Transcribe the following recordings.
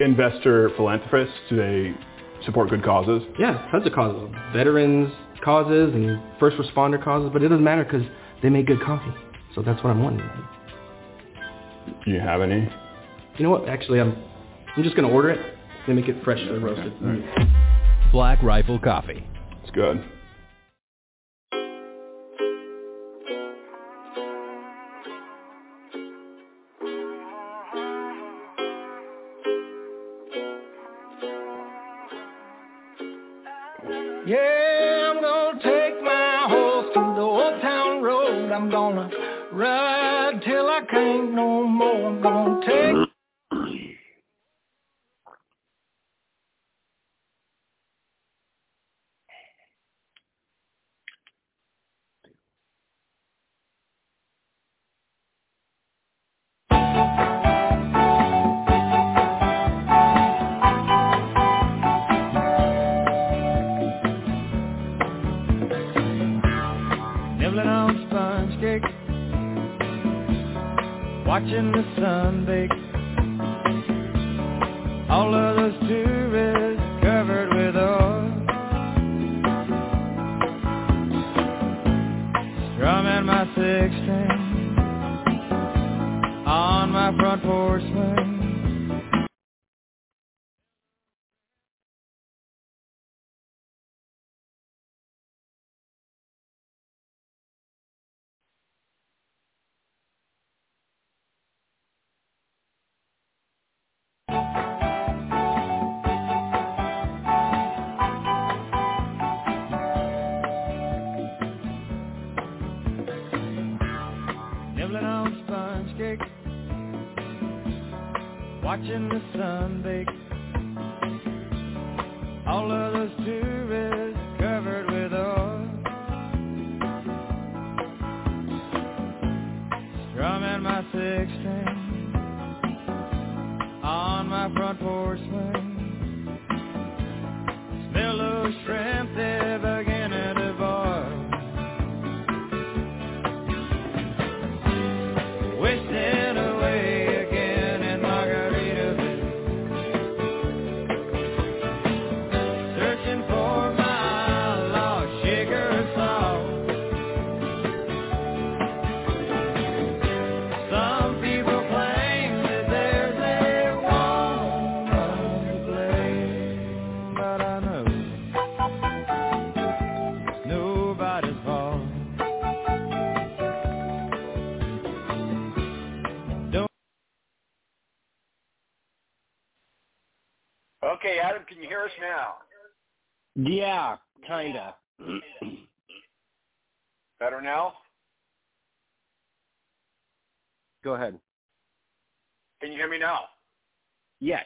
investor philanthropists? Do they support good causes? Yeah, tons of causes. Veterans causes and first responder causes, but it doesn't matter because they make good coffee. So that's what I'm wanting. Do you have any? You know what? Actually, I'm I'm just gonna order it. They make it freshly roasted. Black Rifle Coffee. It's good. My six Yeah, kinda. Better now? Go ahead. Can you hear me now? Yes.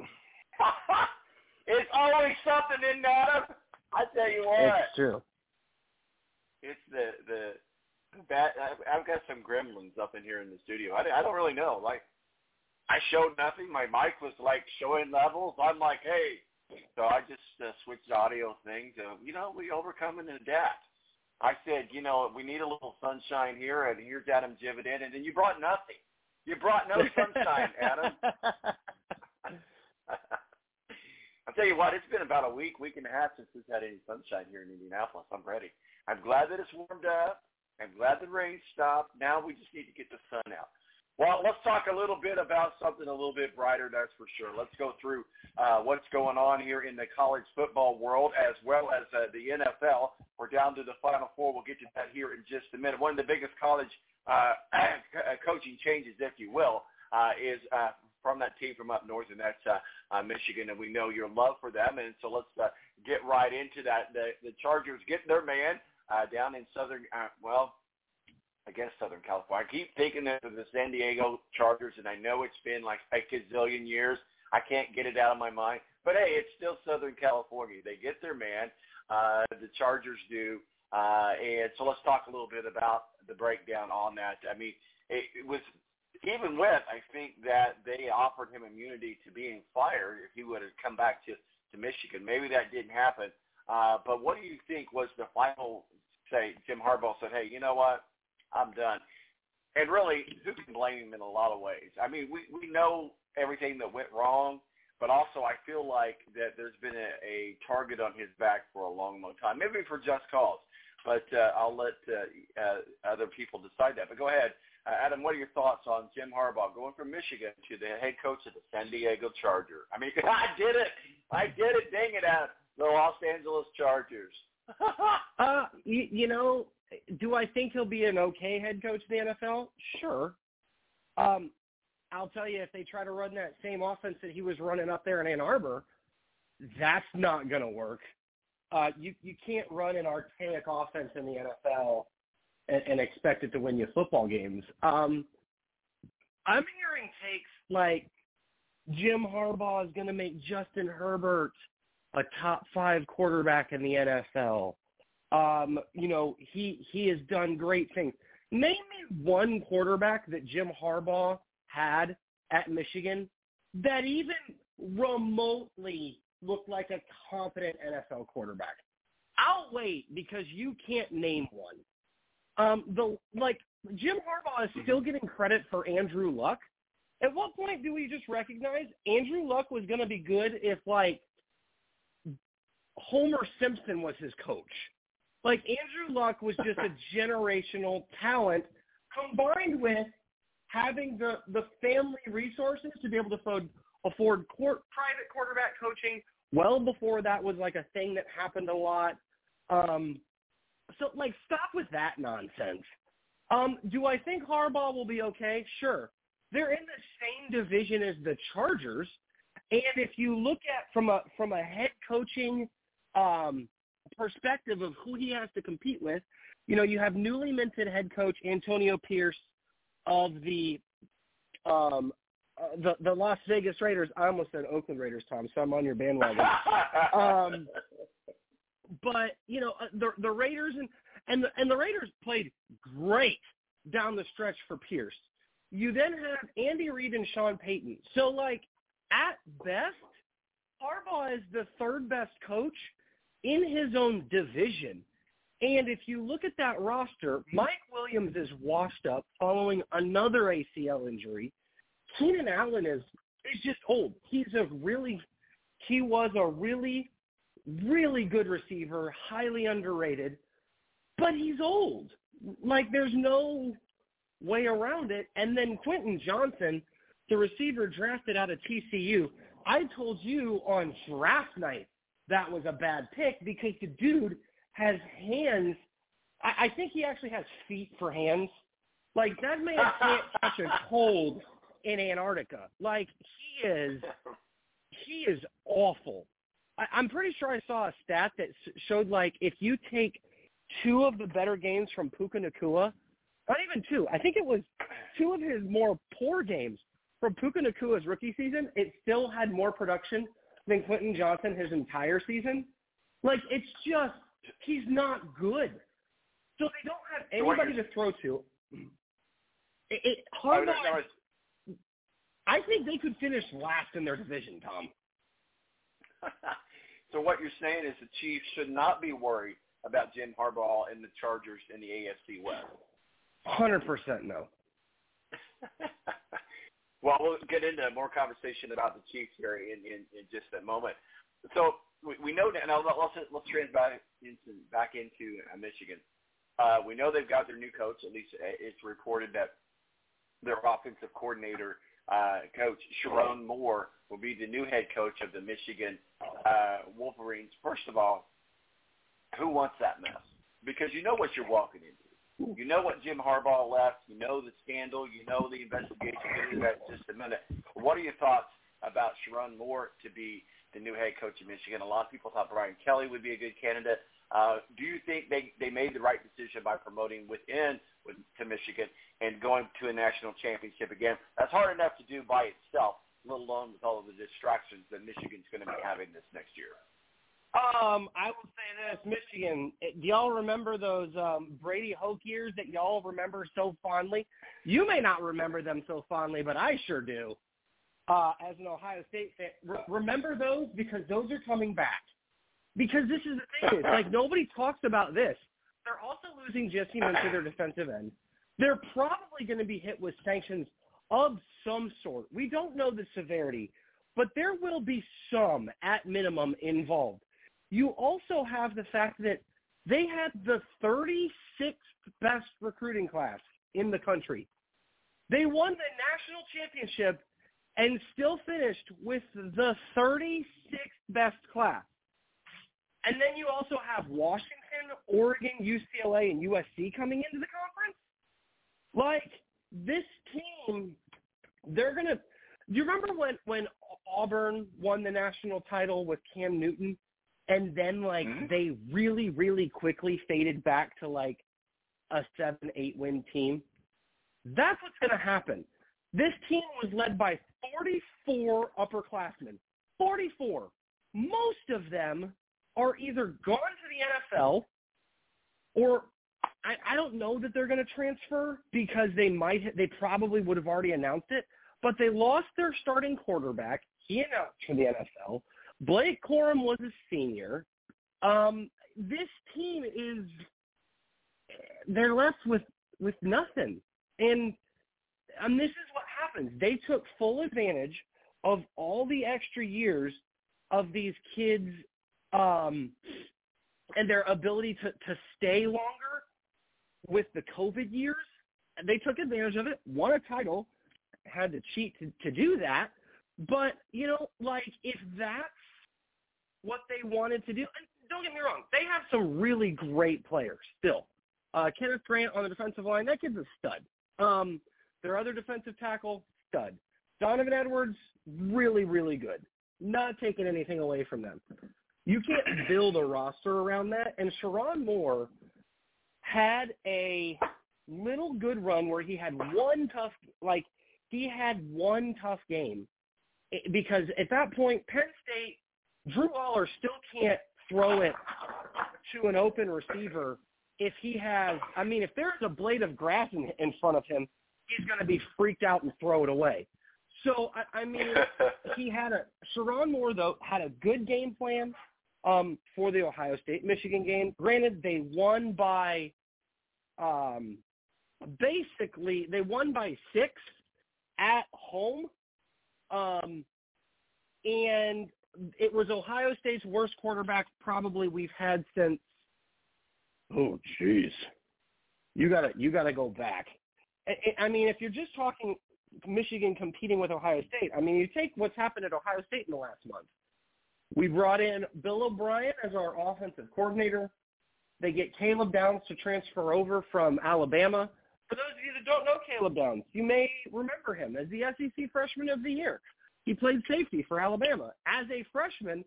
it's always something in Adam. I tell you what. It's true. It's the the bad. I've, I've got some gremlins up in here in the studio. I, I don't really know. Like, I showed nothing. My mic was like showing levels. I'm like, hey. So I just uh, switched the audio thing to, you know, we overcome and adapt. I said, you know, we need a little sunshine here, and here's Adam Jividan, and then you brought nothing. You brought no sunshine, Adam. I'll tell you what, it's been about a week, week and a half since we've had any sunshine here in Indianapolis. I'm ready. I'm glad that it's warmed up. I'm glad the rain stopped. Now we just need to get the sun out. Well, let's talk a little bit about something a little bit brighter, that's for sure. Let's go through uh, what's going on here in the college football world as well as uh, the NFL. We're down to the Final Four. We'll get to that here in just a minute. One of the biggest college uh, coaching changes, if you will, uh, is uh, from that team from up north, and that's uh, uh, Michigan, and we know your love for them. And so let's uh, get right into that. The, the Chargers get their man uh, down in southern, uh, well, Guess Southern California. I keep thinking of the San Diego Chargers, and I know it's been like a gazillion years. I can't get it out of my mind. But hey, it's still Southern California. They get their man. Uh, the Chargers do. Uh, and so let's talk a little bit about the breakdown on that. I mean, it, it was even with, I think that they offered him immunity to being fired if he would have come back to, to Michigan. Maybe that didn't happen. Uh, but what do you think was the final, say, Jim Harbaugh said, hey, you know what? I'm done. And really, who can blame him in a lot of ways? I mean, we, we know everything that went wrong, but also I feel like that there's been a, a target on his back for a long, long time, maybe for just cause. But uh, I'll let uh, uh, other people decide that. But go ahead. Uh, Adam, what are your thoughts on Jim Harbaugh going from Michigan to the head coach of the San Diego Charger? I mean, I did it. I did it. Dang it, Adam. The Los Angeles Chargers. uh, you, you know, do I think he'll be an okay head coach in the NFL? Sure. Um, I'll tell you, if they try to run that same offense that he was running up there in Ann Arbor, that's not going to work. Uh, you you can't run an archaic offense in the NFL and, and expect it to win you football games. Um, I'm hearing takes like Jim Harbaugh is going to make Justin Herbert a top five quarterback in the NFL. Um, you know, he he has done great things. Name me one quarterback that Jim Harbaugh had at Michigan that even remotely looked like a competent NFL quarterback. I'll wait because you can't name one. Um, the like Jim Harbaugh is still getting credit for Andrew Luck. At what point do we just recognize Andrew Luck was going to be good if like Homer Simpson was his coach? Like Andrew Luck was just a generational talent combined with having the the family resources to be able to afford, afford court, private quarterback coaching well before that was like a thing that happened a lot. Um, so like stop with that nonsense. Um, do I think Harbaugh will be okay? Sure. They're in the same division as the Chargers, and if you look at from a from a head coaching um, perspective of who he has to compete with, you know, you have newly minted head coach Antonio Pierce of the um, uh, the the Las Vegas Raiders. I almost said Oakland Raiders, Tom. So I'm on your bandwagon. um, but you know uh, the the Raiders and and the and the Raiders played great down the stretch for Pierce. You then have Andy Reid and Sean Payton. So like at best, Harbaugh is the third best coach in his own division. And if you look at that roster, Mike Williams is washed up following another ACL injury. Keenan Allen is is just old. He's a really he was a really really good receiver, highly underrated, but he's old. Like there's no way around it. And then Quentin Johnston, the receiver drafted out of TCU, I told you on draft night that was a bad pick because the dude has hands. I, I think he actually has feet for hands. Like that man can't catch a cold in Antarctica. Like he is, he is awful. I, I'm pretty sure I saw a stat that showed like if you take two of the better games from Puka Nacua, not even two, I think it was two of his more poor games from Puka Nacua's rookie season, it still had more production than Quentin Johnston his entire season. Like it's just he's not good. So they don't have anybody to throw to. It, it Harbaugh, no, I think they could finish last in their division, Tom. so what you're saying is the Chiefs should not be worried about Jim Harbaugh and the Chargers in the AFC West. Hundred percent no. well, we'll get into more conversation about the Chiefs here in, in, in just a moment. So we, we know. Now let's let's trans back into back into uh, Michigan. Uh, we know they've got their new coach. At least uh, it's reported that their offensive coordinator, uh, coach Sherrone Moore, will be the new head coach of the Michigan uh, Wolverines. First of all, who wants that mess? Because you know what you're walking into. You know what Jim Harbaugh left. You know the scandal. You know the investigation. We'll get into that in just a minute. What are your thoughts about Sherrone Moore to be the new head coach of Michigan? A lot of people thought Brian Kelly would be a good candidate. Uh, do you think they they made the right decision by promoting within with, to Michigan and going to a national championship again? That's hard enough to do by itself, let alone with all of the distractions that Michigan's going to be having this next year. Um, I will say this, Michigan. eh, Do y'all remember those um, Brady Hoke years that y'all remember so fondly? You may not remember them so fondly, but I sure do. Uh, as an Ohio State fan, re- remember those because those are coming back. Because this is the thing, it's like nobody talks about this. They're also losing Jesse Minter, their defensive end. They're probably going to be hit with sanctions of some sort. We don't know the severity, but there will be some, at minimum, involved. You also have the fact that they had the 36th best recruiting class in the country. They won the national championship and still finished with the 36th best class. And then you also have Washington, Oregon, UCLA, and USC coming into the conference. Like this team, they're gonna. Do you remember when when Auburn won the national title with Cam Newton, and then like Mm-hmm. they really really quickly faded back to like a seven eight win team? That's what's gonna happen. This team was led by 44 upperclassmen. 44. Most of them are either gone to the NFL or I, I don't know that they're going to transfer because they might they probably would have already announced it, but they lost their starting quarterback. He announced for the NFL. Blake Corum was a senior. Um, this team is they're left with with nothing. And and this is what happens. They took full advantage of all the extra years of these kids um and their ability to to stay longer with the COVID years. They took advantage of it, won a title, had to cheat to, to do that. But, you know, like if that's what they wanted to do, and don't get me wrong, they have some really great players still. Uh, Kenneth Grant on the defensive line, that kid's a stud. Um, their other defensive tackle, stud. Donovan Edwards, really, really good. Not taking anything away from them. You can't build a roster around that. And Sherrone Moore had a little good run where he had one tough, like he had one tough game eh, because at that point, Penn State, Drew Allar still can't throw it to an open receiver if he has, I mean, if there's a blade of grass in, in front of him, he's going to be freaked out and throw it away. So, I, I mean, he had a, Sherrone Moore, though, had a good game plan um, for the Ohio State-Michigan game. Granted, they won by, um, basically, they won by six at home. Um, and it was Ohio State's worst quarterback probably we've had since oh jeez. You got to you got to go back. I, I mean, if you're just talking Michigan competing with Ohio State, I mean, you take what's happened at Ohio State in the last month. We brought in Bill O'Brien as our offensive coordinator. They get Caleb Downs to transfer over from Alabama. For those of you that don't know Caleb Downs, you may remember him as the SEC Freshman of the Year. He played safety for Alabama. As a freshman,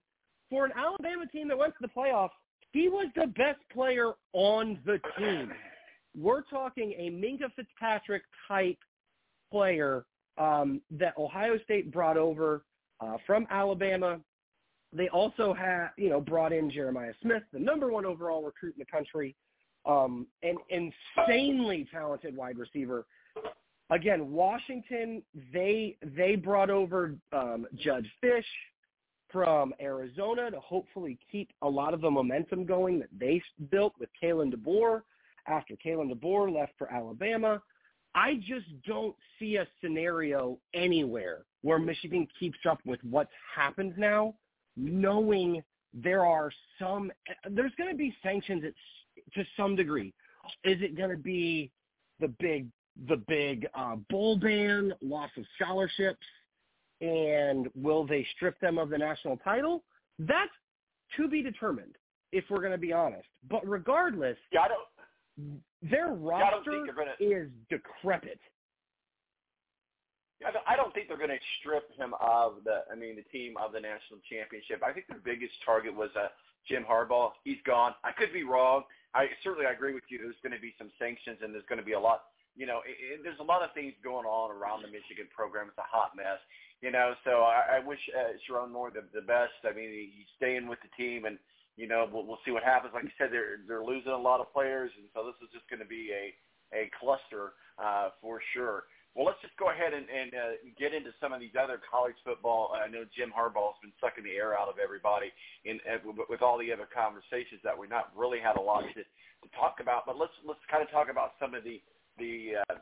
for an Alabama team that went to the playoffs, he was the best player on the team. We're talking a Minkah Fitzpatrick type player um, that Ohio State brought over uh, from Alabama. They also had, you know, brought in Jeremiah Smith, the number one overall recruit in the country, um, an insanely talented wide receiver again, Washington they they brought over um, Jedd Fisch from Arizona to hopefully keep a lot of the momentum going that they built with Kalen DeBoer after Kalen DeBoer left for Alabama. I just don't see a scenario anywhere where Michigan keeps up with what's happened now, knowing there are some there's going to be sanctions at, to some degree. Is it going to be the big the big uh, bowl ban, loss of scholarships, and will they strip them of the national title? That's to be determined, if we're going to be honest. But regardless, yeah, I don't, their roster yeah, gonna, is decrepit. Yeah, I don't think they're going to strip him of the, I mean, the team of the national championship. I think their biggest target was uh, Jim Harbaugh. He's gone. I could be wrong. I certainly I agree with you. There's going to be some sanctions, and there's going to be a lot you know, it, it, there's a lot of things going on around the Michigan program. It's a hot mess, you know. So I, I wish uh, Sherrone Moore the, the best. I mean, he he's staying with the team, and you know, we'll, we'll see what happens. Like you said, they're they're losing a lot of players, and so this is just going to be a a cluster uh, for sure. Well, let's just go ahead and, and uh, get into some of these other college football. I know Jim Harbaugh's been sucking the air out of everybody in, uh, with all the other conversations that we not really had a lot to, to talk about. But let's let's kind of talk about some of the the uh,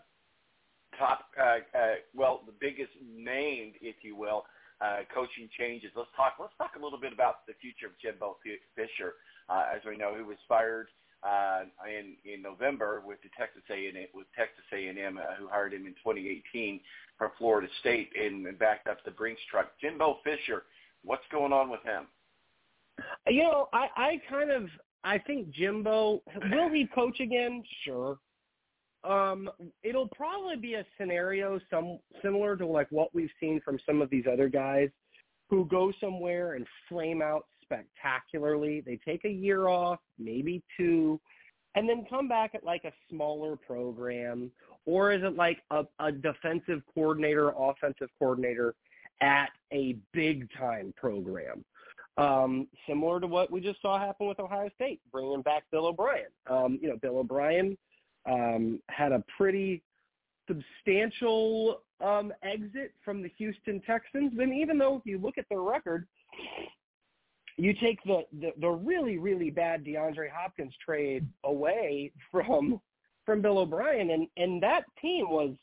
top, uh, uh, well, the biggest named, if you will, uh, coaching changes. Let's talk. Let's talk a little bit about the future of Jimbo Fisher. Uh, as we know, he was fired uh, in in November with the Texas A&M with Texas A&M, uh, who hired him in 2018 from Florida State and, and backed up the Brinks truck. Jimbo Fisher, what's going on with him? You know, I I kind of I think Jimbo will he coach again? Sure. Um, it'll probably be a scenario some similar to like what we've seen from some of these other guys who go somewhere and flame out spectacularly. They take a year off, maybe two, and then come back at like a smaller program, or is it like a, a defensive coordinator, offensive coordinator at a big time program? Um, similar to what we just saw happen with Ohio State, bringing back Bill O'Brien. Um, you know, Bill O'Brien um, had a pretty substantial um, exit from the Houston Texans. And even though if you look at their record, you take the, the, the really, really bad DeAndre Hopkins trade away from from Bill O'Brien, and and that team was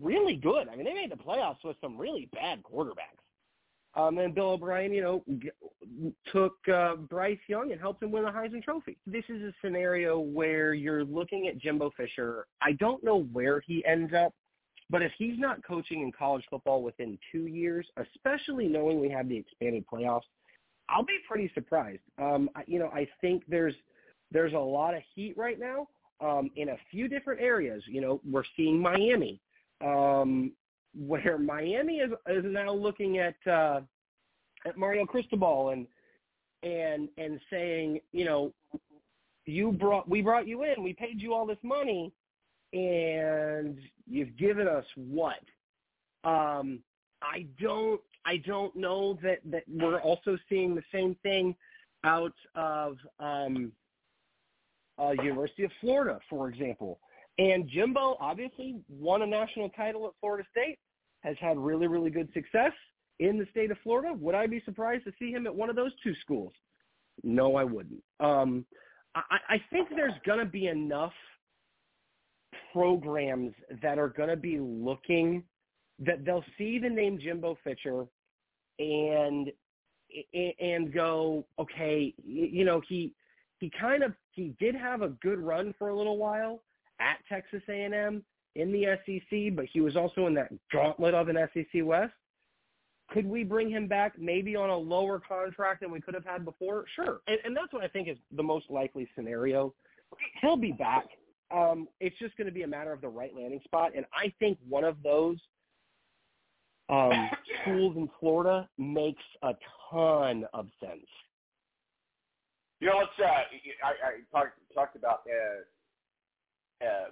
really good. I mean, they made the playoffs with some really bad quarterbacks. Um, and Bill O'Brien, you know, g- took uh, Bryce Young and helped him win the Heisman Trophy. This is a scenario where you're looking at Jimbo Fisher. I don't know where he ends up, but if he's not coaching in college football within two years, especially knowing we have the expanded playoffs, I'll be pretty surprised. Um, I, you know, I think there's there's a lot of heat right now um, in a few different areas. You know, we're seeing Miami, um, where Miami is is now looking at uh, at Mario Cristobal and and and saying, you know, you brought we brought you in, we paid you all this money, and you've given us what? Um, I don't I don't know that that we're also seeing the same thing out of um, uh, University of Florida, for example. And Jimbo obviously won a national title at Florida State, has had really, really good success in the state of Florida. Would I be surprised to see him at one of those two schools? No, I wouldn't. Um, I, I think there's going to be enough programs that are going to be looking that they'll see the name Jimbo Fisher and and go, okay, you know, he he kind of he did have a good run for a little while at Texas A&M in the SEC, but he was also in that gauntlet of an SEC West. Could we bring him back maybe on a lower contract than we could have had before? Sure. And, and that's what I think is the most likely scenario. He'll be back. Um, it's just going to be a matter of the right landing spot. And I think one of those um, schools in Florida makes a ton of sense. You know, let's. Uh, I, I talked talked about uh, uh,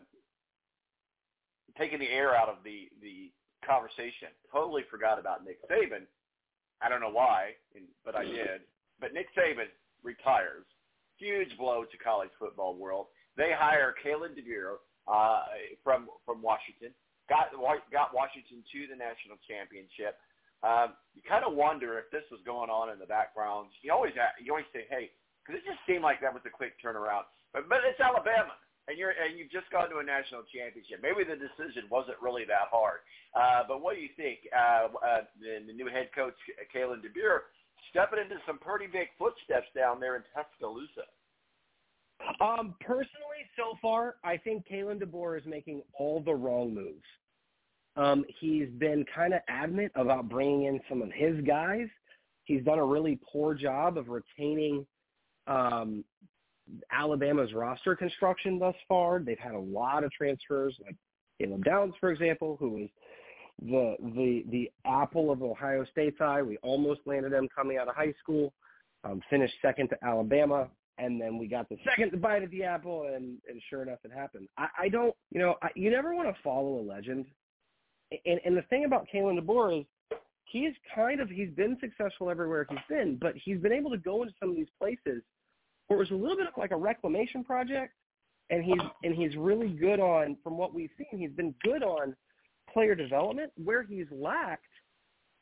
taking the air out of the the conversation. Totally forgot about Nick Saban. I don't know why, but I did. But Nick Saban retires. Huge blow to college football world. They hire Kalen DeBoer uh, from from Washington. Got got Washington to the national championship. Um, you kind of wonder if this was going on in the background. You always you always say, hey, because it just seemed like that was a quick turnaround. But but it's Alabama, and you're and you've just gone to a national championship. Maybe the decision wasn't really that hard. Uh, but what do you think? Uh, uh, the, the new head coach Kalen DeBoer stepping into some pretty big footsteps down there in Tuscaloosa. Um, personally, so far, I think Kalen DeBoer is making all the wrong moves. Um, he's been kind of adamant about bringing in some of his guys. He's done a really poor job of retaining um, Alabama's roster construction thus far. They've had a lot of transfers, like Caleb Downs, for example, who was the the the apple of Ohio State's eye. We almost landed him coming out of high school. Um, finished second to Alabama, and then we got the second bite at the apple, and and sure enough, it happened. I, I don't, you know, I, you never want to follow a legend. And and the thing about Kalen DeBoer is he's kind of he's been successful everywhere he's been, but he's been able to go into some of these places where it was a little bit like a reclamation project, and he's and he's really good on from what we've seen. He's been good on player development. Where he's lacked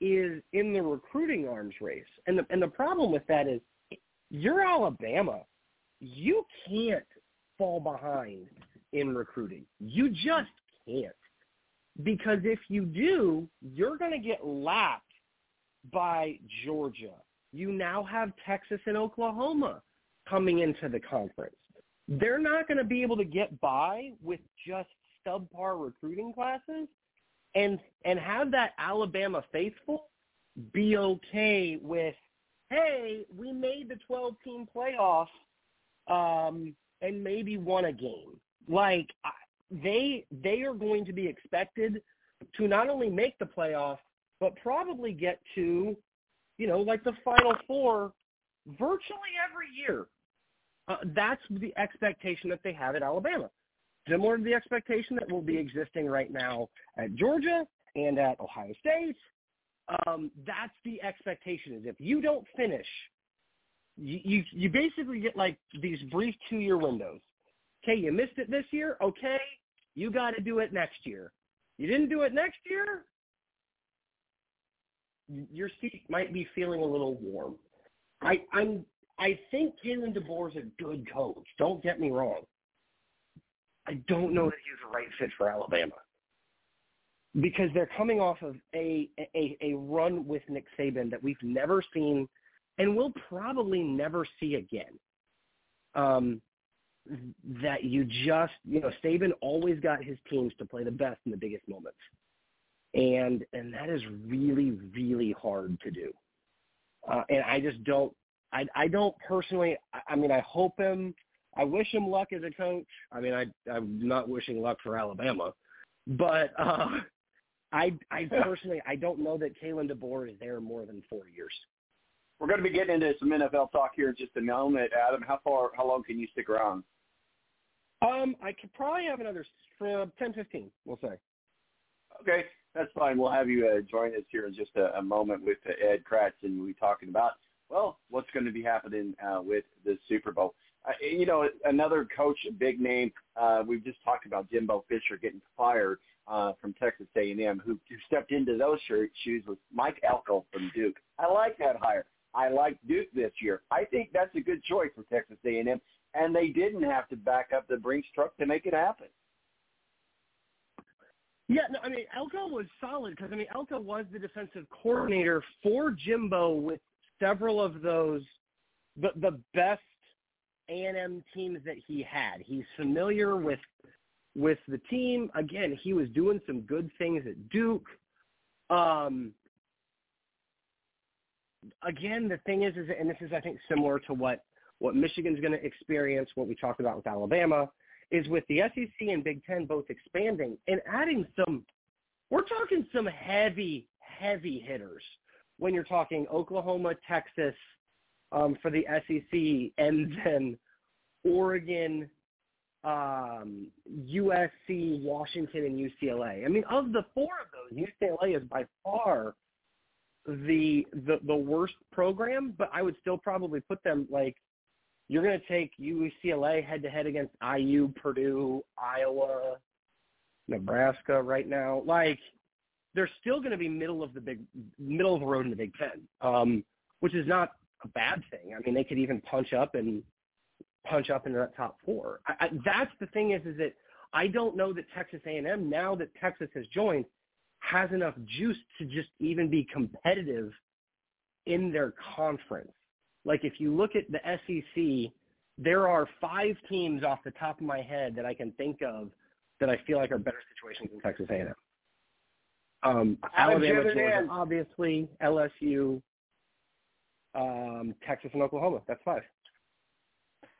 is in the recruiting arms race, and the and the problem with that is you're Alabama, you can't fall behind in recruiting. You just can't. Because if you do, you're going to get lapped by Georgia. You now have Texas and Oklahoma coming into the conference. They're not going to be able to get by with just subpar recruiting classes and and have that Alabama faithful be okay with, hey, we made the 12 team playoff um, and maybe won a game. Like they they are going to be expected to not only make the playoff but probably get to, you know, like the final four virtually every year. Uh, that's the expectation that they have at Alabama. Similar to the expectation that will be existing right now at Georgia and at Ohio State. Um, that's the expectation is if you don't finish, you, you, you basically get like these brief two-year windows. Okay, you missed it this year. Okay, you got to do it next year. You didn't do it next year, your seat might be feeling a little warm. I, I'm I think Kalen DeBoer's a good coach. Don't get me wrong. I don't know that he's the right fit for Alabama because they're coming off of a a, a run with Nick Saban that we've never seen and will probably never see again. Um, that you just you know Saban always got his teams to play the best in the biggest moments, and and that is really really hard to do. Uh, and I just don't I I don't personally I, I mean I hope him I wish him luck as a coach. I mean I I'm not wishing luck for Alabama, but uh, I I personally I don't know that Kalen DeBoer is there more than four years. We're going to be getting into some NFL talk here in just a moment. Adam, how far, how long can you stick around? Um, I could probably have another uh, 10, 15, we'll say. Okay, that's fine. We'll have you uh, join us here in just a, a moment with uh, Ed Kracz, and we'll be talking about, well, what's going to be happening uh, with the Super Bowl. Uh, you know, another coach, a big name, uh, we've just talked about Jimbo Fisher getting fired uh, from Texas A&M, who, who stepped into those shoes was Mike Elko from Duke. I like that hire. I like Duke this year. I think that's a good choice for Texas A&M, and they didn't have to back up the Brinks truck to make it happen. Yeah, no, I mean Elko was solid because I mean Elko was the defensive coordinator for Jimbo with several of those the the best A and M teams that he had. He's familiar with with the team. Again, he was doing some good things at Duke. Um, again, the thing is, is and this is I think similar to what what Michigan's going to experience, what we talked about with Alabama, is with the SEC and Big Ten both expanding and adding some. We're talking some heavy, heavy hitters when you're talking Oklahoma, Texas um, for the SEC, and then Oregon, um, USC, Washington, and UCLA. I mean, of the four of those, UCLA is by far the the the worst program, but I would still probably put them like you're going to take UCLA head to head against IU, Purdue, Iowa, Nebraska right now. Like they're still going to be middle of the big middle of the road in the Big Ten, um, which is not a bad thing. I mean, they could even punch up and punch up into that top four. I, I, that's the thing is, is that I don't know that Texas A&M now that Texas has joined has enough juice to just even be competitive in their conference. Like if you look at the SEC, there are five teams off the top of my head that I can think of that I feel like are better situations than Texas A&M. Um, Alabama, Georgia, obviously, LSU, um, Texas, and Oklahoma. That's five.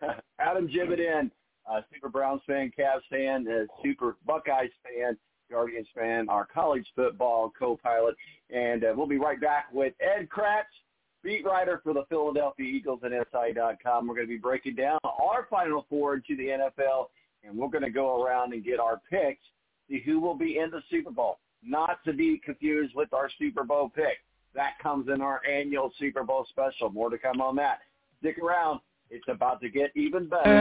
Adam Jividen, uh, super Browns fan, Cavs fan, uh, super Buckeyes fan, Guardians fan, our college football co-pilot, and uh, we'll be right back with Ed Kracz, beat writer for the Philadelphia Eagles at SI.com. We're going to be breaking down our Final Four to the NFL, and we're going to go around and get our picks, see who will be in the Super Bowl. Not to be confused with our Super Bowl pick. That comes in our annual Super Bowl special. More to come on that. Stick around. It's about to get even better.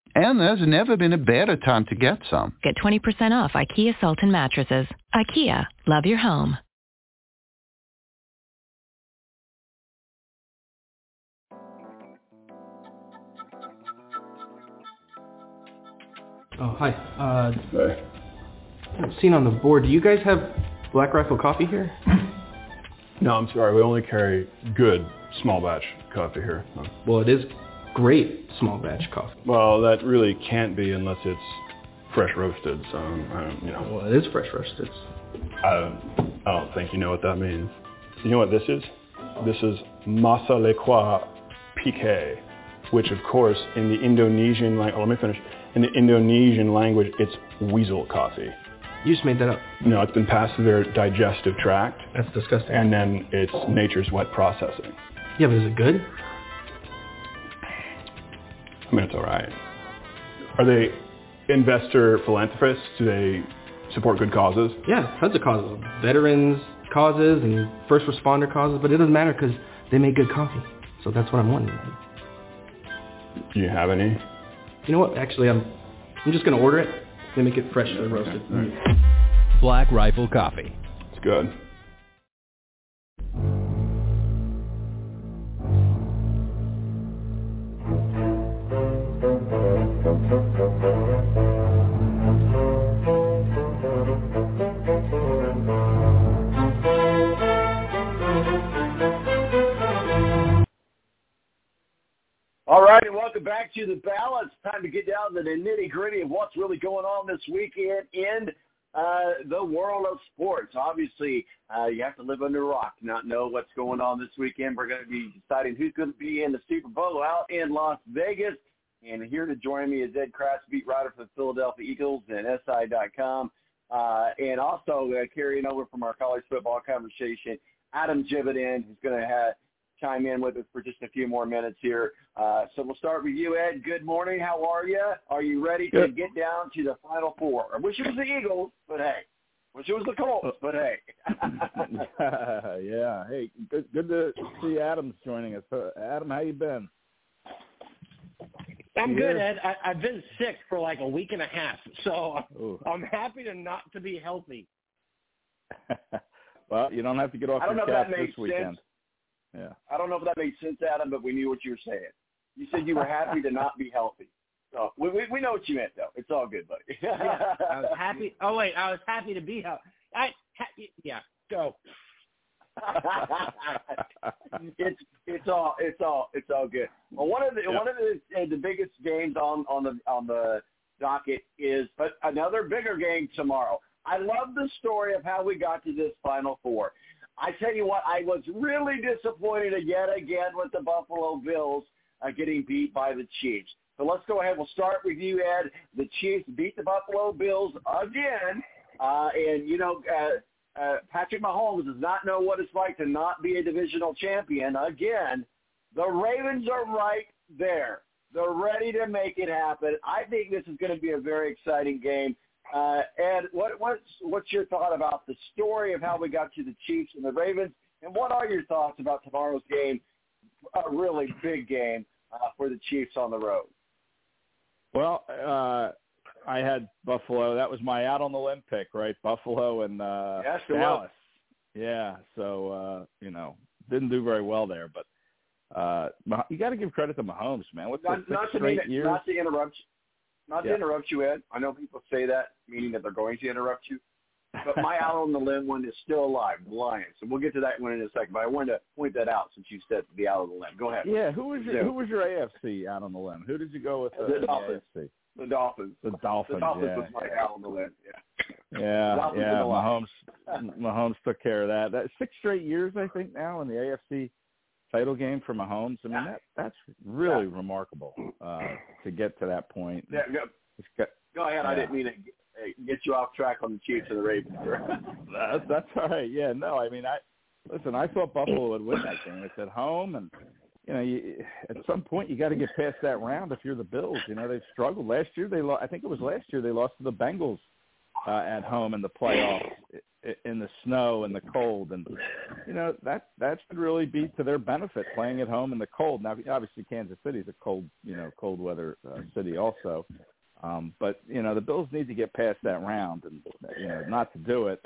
And there's never been a better time to get some. Get 20% off IKEA Sultan mattresses. IKEA, love your home. Oh, hi. Uh, seen on the board. Do you guys have Black Rifle coffee here? No, I'm sorry. We only carry good small batch coffee here. Well, it is great small batch coffee. Well, that really can't be unless it's fresh roasted. So, um, I you know. Well, it is fresh roasted. I don't, I don't think you know what that means. You know what this is? This is Masa Lekwa Pique, which of course in the Indonesian language, oh, let me finish. In the Indonesian language, it's weasel coffee. You just made that up. No, it's been passed through their digestive tract, That's disgusting. and then it's nature's wet processing. yeah, but is it good? I mean, it's all right. Are they investor philanthropists? Do they support good causes? Yeah, tons of causes. Veterans causes and first responder causes, but it doesn't matter because they make good coffee. So that's what I'm wondering. Do you have any? You know what? Actually, I'm I'm just gonna order it. They make it freshly roasted. Black Rifle Coffee. It's good. Welcome back to the. It's time to get down to the nitty gritty of what's really going on this weekend in uh, the world of sports. Obviously, uh, you have to live under a rock not know what's going on this weekend. We're going to be deciding who's going to be in the Super Bowl out in Las Vegas. And here to join me is Ed Kracz, beat writer for the Philadelphia Eagles and SI.com. Uh, and also uh, carrying over from our college football conversation, Adam Jividan, who's going to have chime in with us for just a few more minutes here. Uh, so we'll start with you, Ed. Good morning. How are you? Are you ready to Good. get down to the Final Four? I wish it was the Eagles, but hey. Wish it was the Colts, but hey. yeah. Hey, good good to see Adam's joining us. Uh, Adam, how you been? I'm You good. Ed. I, I've been sick for like a week and a half, so Ooh. I'm happy to not to be healthy. well, you don't have to get off I don't your know if cap that this weekend. sense. Yeah. I don't know if that made sense, Adam, but we knew what you were saying. You said you were happy to not be healthy. So we, we, we know what you meant, though. It's all good, buddy. yeah, I was happy. Oh wait, I was happy to be healthy. I ha, yeah, go. it's it's all it's all it's all good. Well, one of the Yep. one of the uh, the biggest games on on the on the docket is but another bigger game tomorrow. I love the story of how we got to this Final Four. I tell you what, I was really disappointed yet again with the Buffalo Bills uh, getting beat by the Chiefs. So let's go ahead. We'll start with you, Ed. The Chiefs beat the Buffalo Bills again, uh, and you know. Uh, uh, Patrick Mahomes does not know what it's like to not be a divisional champion again. The Ravens are right there. They're ready to make it happen. I think this is going to be a very exciting game. Uh, Ed, what, what's what's your thought about the story of how we got to the Chiefs and the Ravens, and what are your thoughts about tomorrow's game? A really big game uh, for the Chiefs on the road. Well, uh, I had Buffalo. That was my out on the limb pick, right? Buffalo and uh, Yes, it was. Dallas. Yeah. So uh, you know, didn't do very well there, but uh, you got to give credit to Mahomes, man. What's Not, the not six to straight it- years? not to interrupt. Not Yeah. to interrupt you, Ed. I know people say that, meaning that they're going to interrupt you. But my out on the limb one is still alive, the Lions. And we'll get to that one in a second. But I wanted to point that out since you said the out on the limb. Go ahead. Yeah, who was your who was your AFC out on the limb? Who did you go with? Uh, The in the Dolphins. AFC? The Dolphins. The Dolphins. The Dolphins yeah, was my yeah. out on the limb. Yeah. Yeah, yeah. and the Lions. Mahomes, Mahomes took care of that. That six straight years, I think, now in the AFC title game for Mahomes. I mean, that that's really remarkable uh, to get to that point. Yeah, go, go ahead. I didn't mean to get you off track on the Chiefs and the Ravens. that's that's all right. Yeah, no, I mean, I listen. I thought Buffalo would win that game. It's at home, and you know, you, at some point you got to get past that round if you're the Bills. You know, they've struggled last year. They, lo- I think it was last year they lost to the Bengals uh, at home in the playoffs in the snow and the cold, and you know that that should really be to their benefit playing at home in the cold. Now, obviously, Kansas City is a cold, you know, cold weather uh, city also. Um, but you know the Bills need to get past that round, and you know not to do it.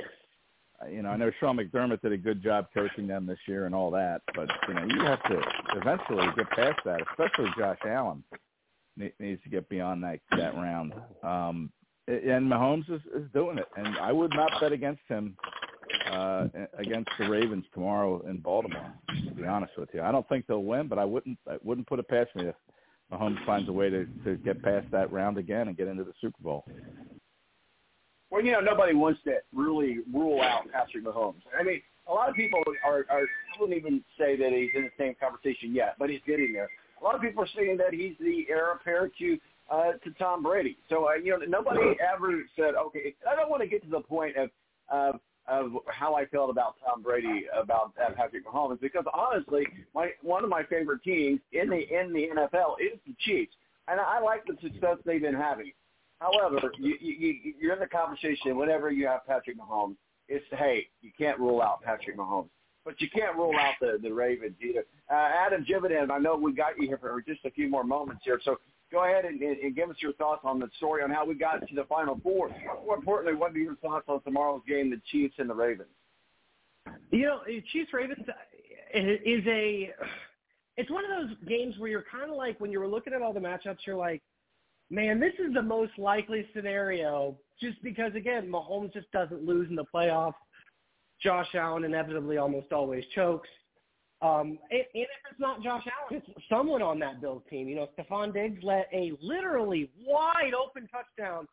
uh, You know I know Sean McDermott did a good job coaching them this year and all that, but you know you have to eventually get past that. Especially Josh Allen needs to get beyond that that round. Um, and Mahomes is, is doing it, and I would not bet against him uh, against the Ravens tomorrow in Baltimore. To be honest with you, I don't think they'll win, but I wouldn't I wouldn't put it past me if Mahomes finds a way to, to get past that round again and get into the Super Bowl. Well, you know, nobody wants to really rule out Patrick Mahomes. I mean, a lot of people are, are wouldn't even say that he's in the same conversation yet, but he's getting there. A lot of people are saying that he's the heir apparent to uh, to Tom Brady. So, uh, you know, nobody ever said, okay, I don't want to get to the point of of of how I felt about Tom Brady about uh, Patrick Mahomes because honestly, my one of my favorite teams in the in the NFL is the Chiefs, and I like the success they've been having. However, you, you, you're in the conversation whenever you have Patrick Mahomes. It's hey, you can't rule out Patrick Mahomes, but you can't rule out the the Ravens either. Uh, Adam Jividan, I know we got you here for just a few more moments here, so go ahead and, and, give us your thoughts on the story on how we got to the Final Four. More importantly, what are your thoughts on tomorrow's game, the Chiefs and the Ravens? You know, Chiefs Ravens is a. It's one of those games where you're kind of like when you were looking at all the matchups, you're like, man, this is the most likely scenario. Just because again, Mahomes just doesn't lose in the playoffs. Josh Allen inevitably almost always chokes. Um, and, and if it's not Josh Allen, it's someone on that Bills team. You know, Stefon Diggs let a literally wide open touchdown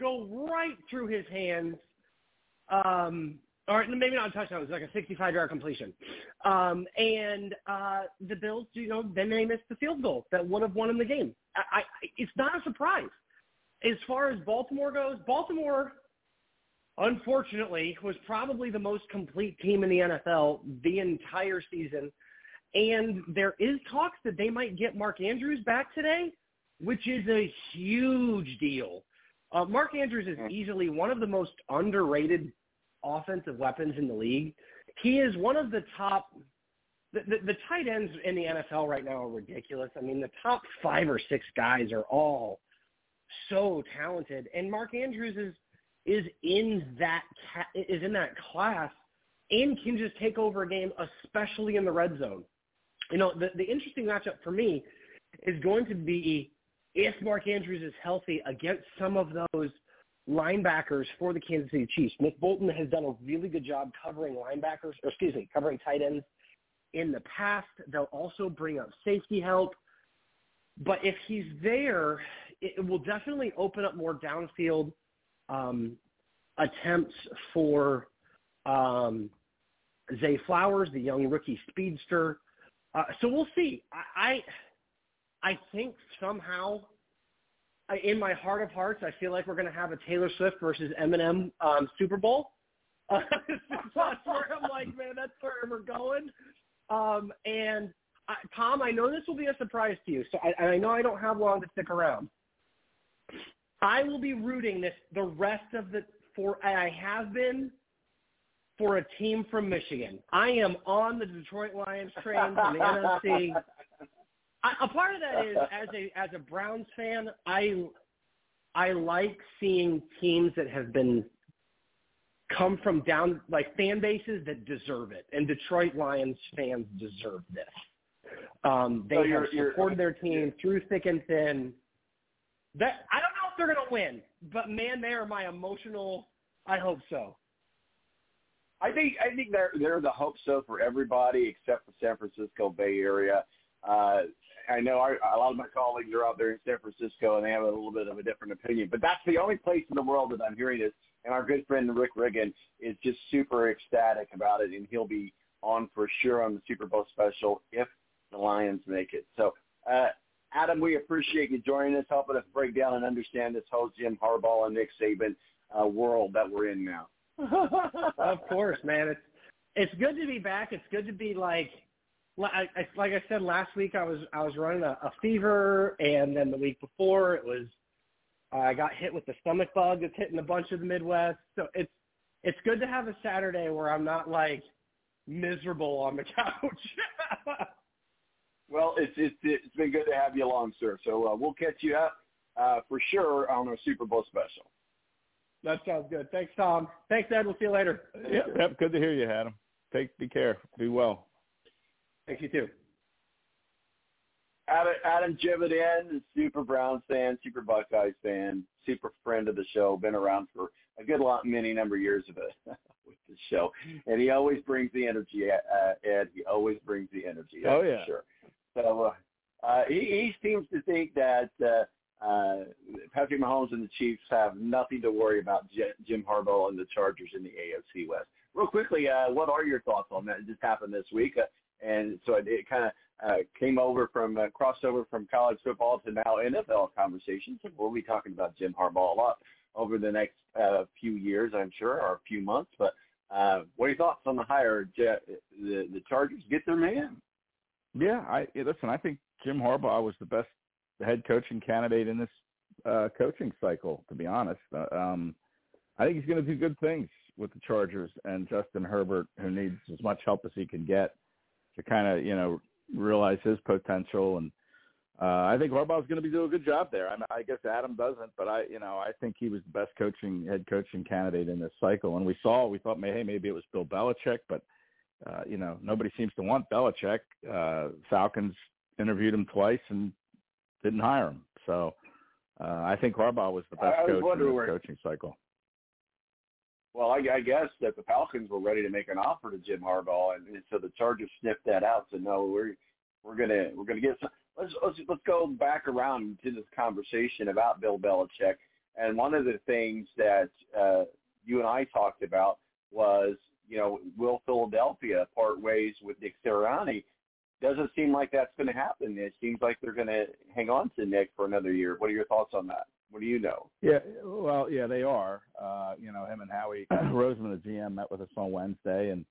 go right through his hands. Um, or maybe not a touchdown. It was like a 65-yard completion. Um, and uh, the Bills, you know, then they missed the field goal that would have won them the game. I, I, it's not a surprise. As far as Baltimore goes, Baltimore, unfortunately, was probably the most complete team in the NFL the entire season. And there is talks that they might get Mark Andrews back today, which is a huge deal. Uh, Mark Andrews is easily one of the most underrated offensive weapons in the league. He is one of the top. The, the, the tight ends in the NFL right now are ridiculous. I mean, the top five or six guys are all so talented, and Mark Andrews is is in that in that class and can just take over a game, especially in the red zone. You know, the the interesting matchup for me is going to be if Mark Andrews is healthy against some of those linebackers for the Kansas City Chiefs. Nick Bolton has done a really good job covering linebackers, or excuse me, covering tight ends in the past. They'll also bring up safety help. But if he's there, it will definitely open up more downfield um, attempts for um, Zay Flowers, the young rookie speedster. Uh, so we'll see. I, I, I think somehow in my heart of hearts, I feel like we're going to have a Taylor Swift versus Eminem um, Super Bowl. Uh, that's where I'm like, man, that's where we're going. Um, and I, Tom, I know this will be a surprise to you, so I, I know I don't have long to stick around. I will be rooting this the rest of the for I have been for a team from Michigan. I am on the Detroit Lions train from the NFC. I, a part of that is as a as a Browns fan, I I like seeing teams that have been come from down like fan bases that deserve it, and Detroit Lions fans deserve this. Um, they So have supported their team through thick and thin. That I don't know they're going to win, but man, they are my emotional. I hope so. I think I think they're they're the hope so for everybody except the San Francisco Bay Area. Uh, I know our, a lot of my colleagues are out there in San Francisco and they have a little bit of a different opinion, but that's the only place in the world that I'm hearing this. And our good friend Rick Riggin is just super ecstatic about it, and he'll be on for sure on the Super Bowl special if the Lions make it. So, uh, Adam, we appreciate you joining us, helping us break down and understand this whole Jim Harbaugh and Nick Saban uh, world that we're in now. of course, man. It's it's good to be back. It's good to be like like I, like I said last week. I was I was running a, a fever, and then the week before it was I got hit with the stomach bug that's hitting a bunch of the Midwest. So it's it's good to have a Saturday where I'm not like miserable on the couch. Well, it's it's it's been good to have you along, sir. So uh, we'll catch you up uh, for sure on our Super Bowl special. That sounds good. Thanks, Tom. Thanks, Ed. We'll see you later. Yep, yep. Good to hear you, Adam. Take be care. Be well. Thank you too. Adam, Adam Jividen, super Browns fan, super Buckeyes fan, super friend of the show, been around for a good lot, many number of years of it with the show, and he always brings the energy. Uh, Ed, he always brings the energy. Oh yeah, for sure. So uh, uh, he, he seems to think that uh, uh, Patrick Mahomes and the Chiefs have nothing to worry about Jim Harbaugh and the Chargers in the AFC West. Real quickly, uh, what are your thoughts on that? It just happened this week, uh, and so it, it kind of uh, came over from uh, crossover from college football to now NFL conversations. We'll be talking about Jim Harbaugh a lot over the next uh, few years, I'm sure, or a few months. But uh, what are your thoughts on the hire? The the Chargers get their man. Yeah, I listen. I think Jim Harbaugh was the best head coaching candidate in this uh, coaching cycle. To be honest, uh, um, I think he's going to do good things with the Chargers and Justin Herbert, who needs as much help as he can get to kind of you know realize his potential and uh, I think Harbaugh's going to be doing a good job there. I, I guess Adam doesn't, but I, you know, I think he was the best coaching head coaching candidate in this cycle. And we saw, we thought, hey, maybe it was Bill Belichick, but uh, you know, nobody seems to want Belichick. Uh, Falcons interviewed him twice and didn't hire him. So uh, I think Harbaugh was the best I coach in this where, coaching cycle. Well, I, I guess that the Falcons were ready to make an offer to Jim Harbaugh, and, and so the Chargers sniffed that out. So no, we're we're gonna we're gonna get some let's let's let's go back around to this conversation about Bill Belichick. And one of the things that uh, you and I talked about was, you know, will Philadelphia part ways with Nick Sirianni? Doesn't seem like that's going to happen. It seems like they're going to hang on to Nick for another year. What are your thoughts on that? What do you know? Yeah, well, yeah, they are. Uh, you know, him and Howie Roseman, the GM, met with us on Wednesday, and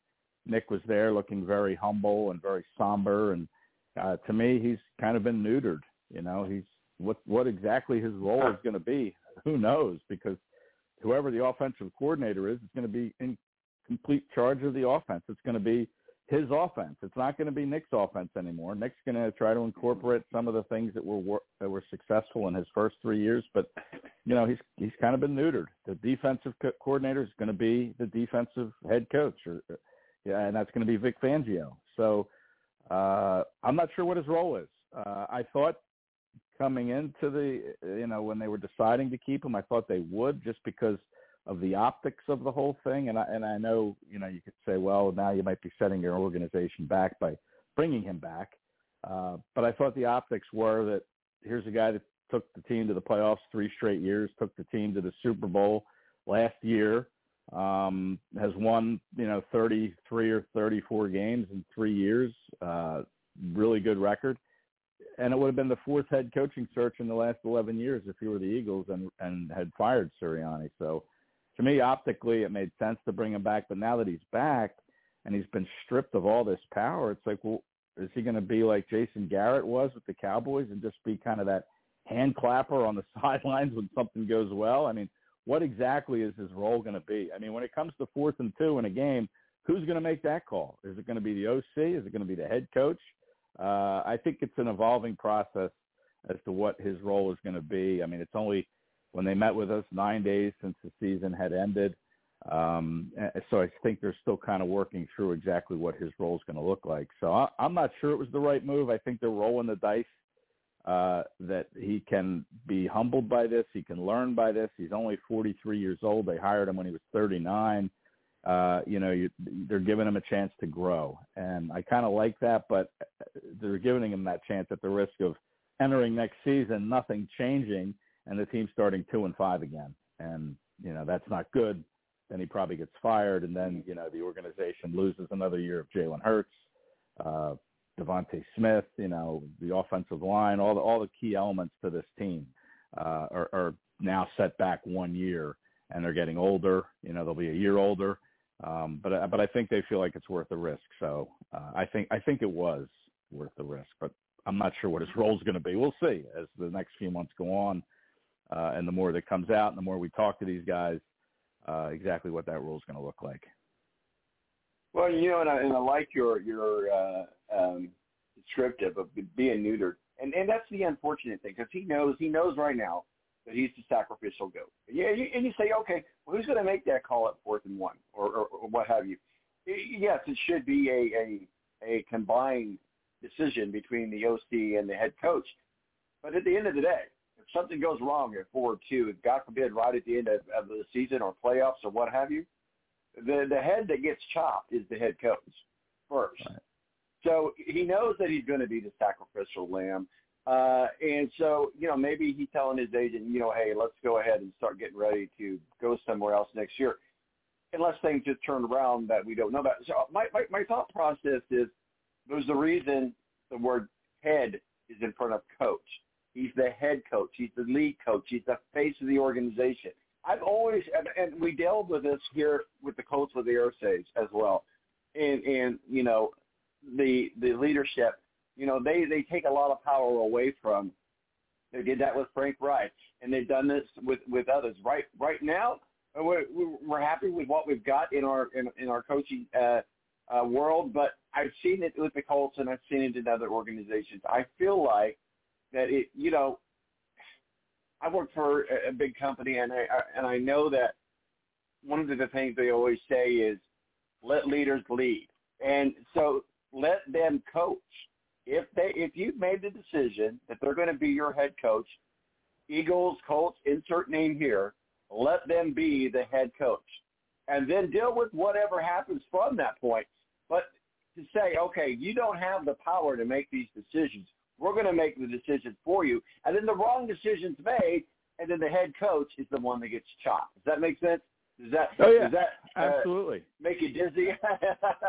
Nick was there, looking very humble and very somber, and uh, to me, he's kind of been neutered. You know, he's what what exactly his role is going to be. Who knows? Because whoever the offensive coordinator is, is going to be in complete charge of the offense. It's going to be his offense. It's not going to be Nick's offense anymore. Nick's going to try to incorporate some of the things that were that were successful in his first three years, but you know he's he's kind of been neutered. The defensive co- coordinator is going to be the defensive head coach, or yeah, and that's going to be Vic Fangio. So uh, I'm not sure what his role is. Uh, I thought coming into the, you know, when they were deciding to keep him, I thought they would just because of the optics of the whole thing. And I, and I know, you know, you could say, well, now you might be setting your organization back by bringing him back. Uh, but I thought the optics were that here's a guy that took the team to the playoffs three straight years, took the team to the Super Bowl last year, um, has won you know 33 or 34 games in three years. Uh, really good record, and it would have been the fourth head coaching search in the last 11 years if he were the Eagles and and had fired Sirianni. So to me, optically, it made sense to bring him back. But now that he's back and he's been stripped of all this power, it's like, well, is he going to be like Jason Garrett was with the Cowboys and just be kind of that hand clapper on the sidelines when something goes well? I mean what exactly is his role going to be? I mean, when it comes to fourth and two in a game, who's going to make that call? Is it going to be the OC? Is it going to be the head coach? Uh, I think it's an evolving process as to what his role is going to be. I mean, it's only when they met with us nine days since the season had ended. Um, so I think they're still kind of working through exactly what his role is going to look like. So I, I'm not sure it was the right move. I think they're rolling the dice uh, that he can be humbled by this. He can learn by this. He's only 43 years old. They hired him when he was 39. Uh, you know, you, they're giving him a chance to grow, and I kind of like that. But they're giving him that chance at the risk of entering next season, nothing changing, and the team starting two and five again. And you know that's not good. Then he probably gets fired, and then you know the organization loses another year of Jalen Hurts. Uh, DeVonta Smith, you know, the offensive line, all the all the key elements to this team uh, are, are now set back one year, and they're getting older. You know, they'll be a year older. Um, but but I think they feel like it's worth the risk. So uh, I think I think it was worth the risk. But I'm not sure what his role is going to be. We'll see as the next few months go on, uh, and the more that comes out, and the more we talk to these guys, uh, exactly what that role is going to look like. Well, you know, and I, and I like your your uh, um, descriptive of being neutered, and and that's the unfortunate thing because he knows he knows right now that he's the sacrificial goat. Yeah, you, and you say, okay, well, who's going to make that call at fourth and one, or, or, or what have you? Yes, it should be a, a a combined decision between the OC and the head coach. But at the end of the day, something goes wrong at four two, God forbid, right at the end of, of the season or playoffs or what have you, the the head that gets chopped is the head coach first. Right. So he knows that he's going to be the sacrificial lamb. Uh, and so, you know, maybe he's telling his agent, you know, hey, let's go ahead and start getting ready to go somewhere else next year, unless things just turn around that we don't know about. So my, my, my thought process is there's a reason the word head is in front of coach. He's the head coach. He's the lead coach. He's the face of the organization. I've always, and, and we dealt with this here with the Colts with the Saves as well. And, and, you know, the, the leadership you know, they they take a lot of power away from. They did that with Frank Reich, and they've done this with with others. Right right now, we're we're happy with what we've got in our in, in our coaching uh, uh, world, but I've seen it with the Colts and I've seen it in other organizations. I feel like that it, you know, I work for a, big company and I and I know that one of the things they always say is let leaders lead, and so let them coach if they if you've made the decision that they're going to be your head coach, Eagles, Colts, insert name here, let them be the head coach, and then deal with whatever happens from that point. But to say, okay, you don't have the power to make these decisions. We're going to make the decision for you, and then the wrong decision's made, and then the head coach is the one that gets chopped. Does that make sense? Does that? Oh yeah, does that uh, absolutely make you dizzy?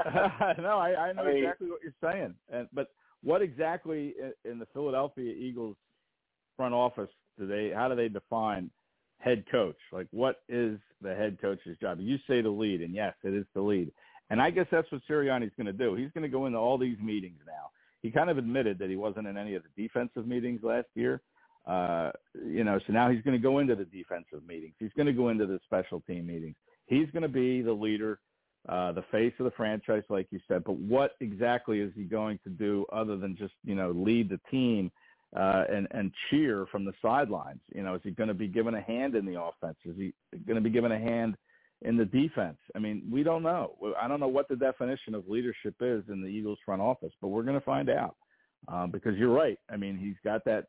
no, I, I know I mean, exactly what you're saying, and but what exactly in the Philadelphia Eagles front office do they? How do they define head coach? Like, what is the head coach's job? You say the lead, and yes, it is the lead. And I guess that's what Sirianni's going to do. He's going to go into all these meetings now. He kind of admitted that he wasn't in any of the defensive meetings last year. Uh, you know, so now he's going to go into the defensive meetings. He's going to go into the special team meetings. He's going to be the leader uh, the face of the franchise, like you said. But what exactly is he going to do other than just you know lead the team uh, and and cheer from the sidelines? You know, is he going to be given a hand in the offense? Is he going to be given a hand in the defense? I mean, we don't know. I don't know what the definition of leadership is in the Eagles front office, but we're going to find out uh, because you're right. I mean, he's got that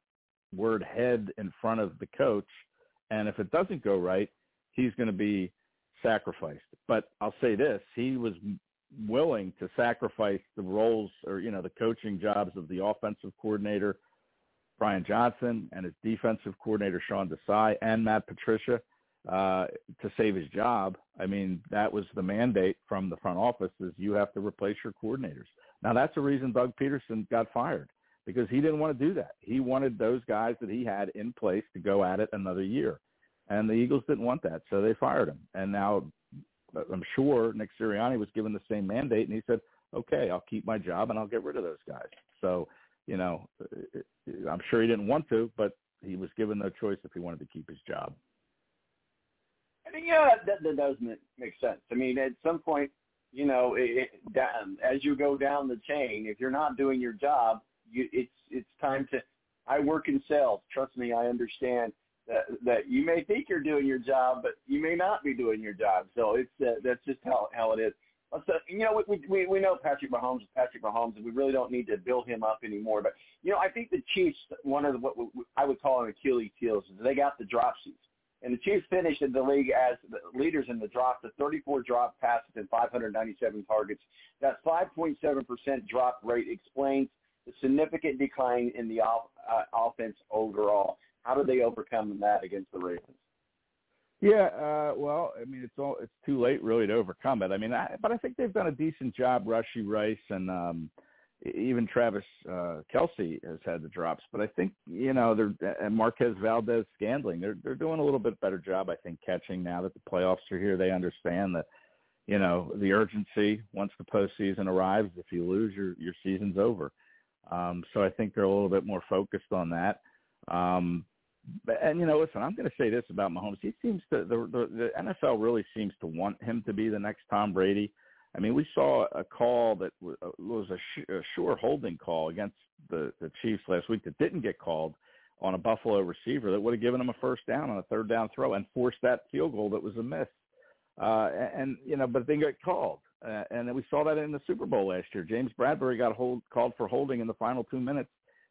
word head in front of the coach, and if it doesn't go right, he's going to be sacrificed. But I'll say this: he was willing to sacrifice the roles or you know the coaching jobs of the offensive coordinator Brian Johnson and his defensive coordinator Sean Desai and Matt Patricia uh, to save his job. I mean, that was the mandate from the front office: is you have to replace your coordinators. Now that's the reason Doug Pederson got fired because he didn't want to do that. He wanted those guys that he had in place to go at it another year. And the Eagles didn't want that, so they fired him. And now uh, I'm sure Nick Sirianni was given the same mandate, and he said, "Okay, I'll keep my job and I'll get rid of those guys." So, you know, uh, uh, I'm sure he didn't want to, but he was given no choice if he wanted to keep his job. Yeah, that, that does make, make sense. I mean, at some point, you know, it, it, down, as you go down the chain, if you're not doing your job, you, it's it's time to. I work in sales. Trust me, I understand that that you may think you're doing your job, but you may not be doing your job. So it's uh, that's just how how it is. So, you know, we, we we know Patrick Mahomes is Patrick Mahomes, and we really don't need to build him up anymore. But you know, I think the Chiefs, one of the, what I would call an Achilles heel, is they got the drop sheets, and the Chiefs finished in the league as leaders in the drop, the 34 drop passes and 597 targets. That 5.7 percent drop rate explains the significant decline in the off, uh, offense overall. How did they overcome that against the Ravens? Yeah, uh, well, I mean, it's all it's too late really to overcome it. I mean, I, but I think they've done a decent job, Rashee Rice and um, even Travis uh, Kelce has had the drops, but I think you know they're and Marquez Valdez Scandling they're they're doing a little bit better job I think catching now that the playoffs are here. They understand that you know the urgency once the postseason arrives. If you lose, your your season's over. Um, so I think they're a little bit more focused on that. Um, and you know, listen, I'm going to say this about Mahomes. He seems to the, the the NFL really seems to want him to be the next Tom Brady. I mean, we saw a call that uh, was a, sure holding call against the, the Chiefs last week that didn't get called on a Buffalo receiver that would have given him a first down on a third down throw and forced that field goal that was a miss. Uh, and, you know, but it get called. Uh, and then we saw that in the Super Bowl last year. James Bradberry got hold, called for holding in the final two minutes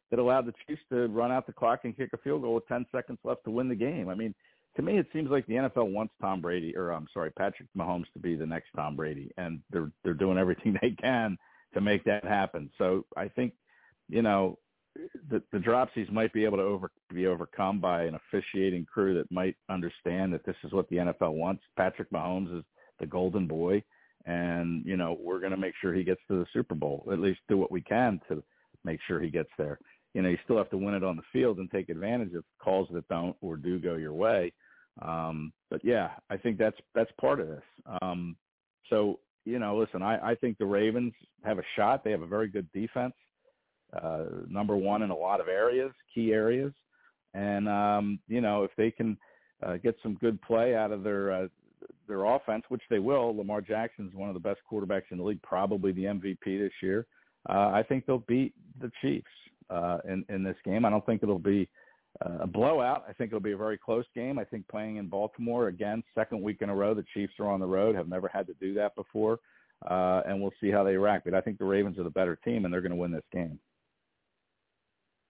that allowed the Chiefs to run out the clock and kick a field goal with 10 seconds left to win the game. I mean, to me, it seems like the NFL wants Tom Brady, or I'm sorry, Patrick Mahomes, to be the next Tom Brady, and they're they're doing everything they can to make that happen. So I think, you know, the the dropsies might be able to over be overcome by an officiating crew that might understand that this is what the NFL wants. Patrick Mahomes is the golden boy, and you know we're going to make sure he gets to the Super Bowl. At least do what we can to make sure he gets there. You know, you still have to win it on the field and take advantage of calls that don't or do go your way. Um, but yeah, I think that's that's part of this. Um, so you know, listen, I, I think the Ravens have a shot. They have a very good defense, uh, number one in a lot of areas, key areas, and um, you know, if they can uh, get some good play out of their uh, their offense, which they will, Lamar Jackson's one of the best quarterbacks in the league, probably the MVP this year. Uh, I think they'll beat the Chiefs uh, in in this game. I don't think it'll be uh, a blowout. I think it'll be a very close game. I think playing in Baltimore again, second week in a row, the Chiefs are on the road, have never had to do that before, uh, and we'll see how they react. But I think the Ravens are the better team, and they're going to win this game.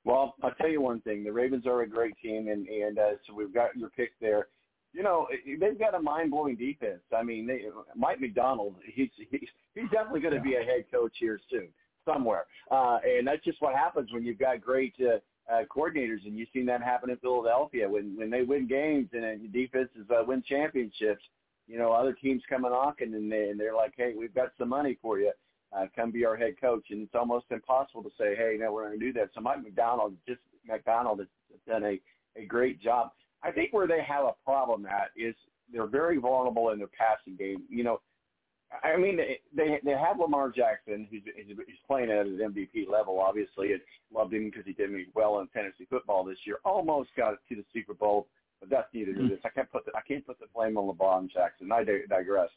Well, I'll tell you one thing: the Ravens are a great team, and and uh, so we've got your pick there. You know, they've got a mind-blowing defense. I mean, they, Mike Macdonald, he's he's he's definitely going to be a head coach here soon, somewhere, uh, and that's just what happens when you've got great. Uh, uh, coordinators, and you've seen that happen in Philadelphia when when they win games and uh, defenses uh, win championships. You know, other teams come knocking, and they and they're like, "Hey, we've got some money for you. Uh, come be our head coach." And it's almost impossible to say, "Hey, no, we're going to do that." So Mike Macdonald, just Macdonald, has done a a great job. I think where they have a problem at is they're very vulnerable in their passing game. You know, I mean, they they have Lamar Jackson, who's he's playing at an MVP level. Obviously, and loved him because he did me well in fantasy football this year. Almost got it to the Super Bowl, but that's neither here this. I can't put the I can't put the blame on LeBron Jackson. I digress.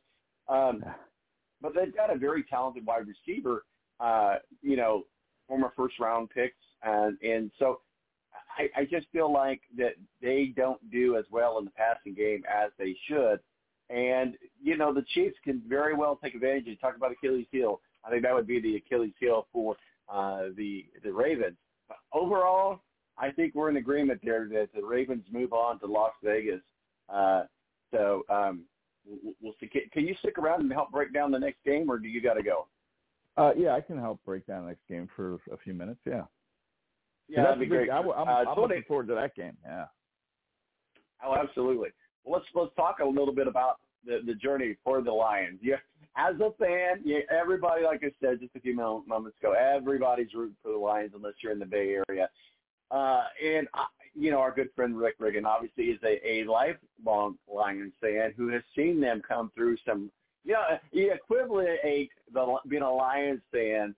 Um, but they've got a very talented wide receiver. Uh, you know, former first round picks, and and so I, I just feel like that they don't do as well in the passing game as they should. And, you know, the Chiefs can very well take advantage. You talk about Achilles heel. I think that would be the Achilles heel for uh, the the Ravens. But overall, I think we're in agreement there that the Ravens move on to Las Vegas. Uh, so um, we'll see. Can you stick around and help break down the next game, or do you got to go? Uh, yeah, I can help break down the next game for a few minutes. Yeah. Yeah, that'd be great. I, am uh, looking forward to that game. Yeah. Oh, absolutely let's let's talk a little bit about the, the journey for the Lions. Yeah, as a fan, yeah, everybody, like I said just a few moments ago, everybody's rooting for the Lions unless you're in the Bay Area. Uh, and uh, you know, our good friend Rick Riggin obviously is a, a lifelong Lions fan who has seen them come through some. You know, he equivalent a the being a Lions fan,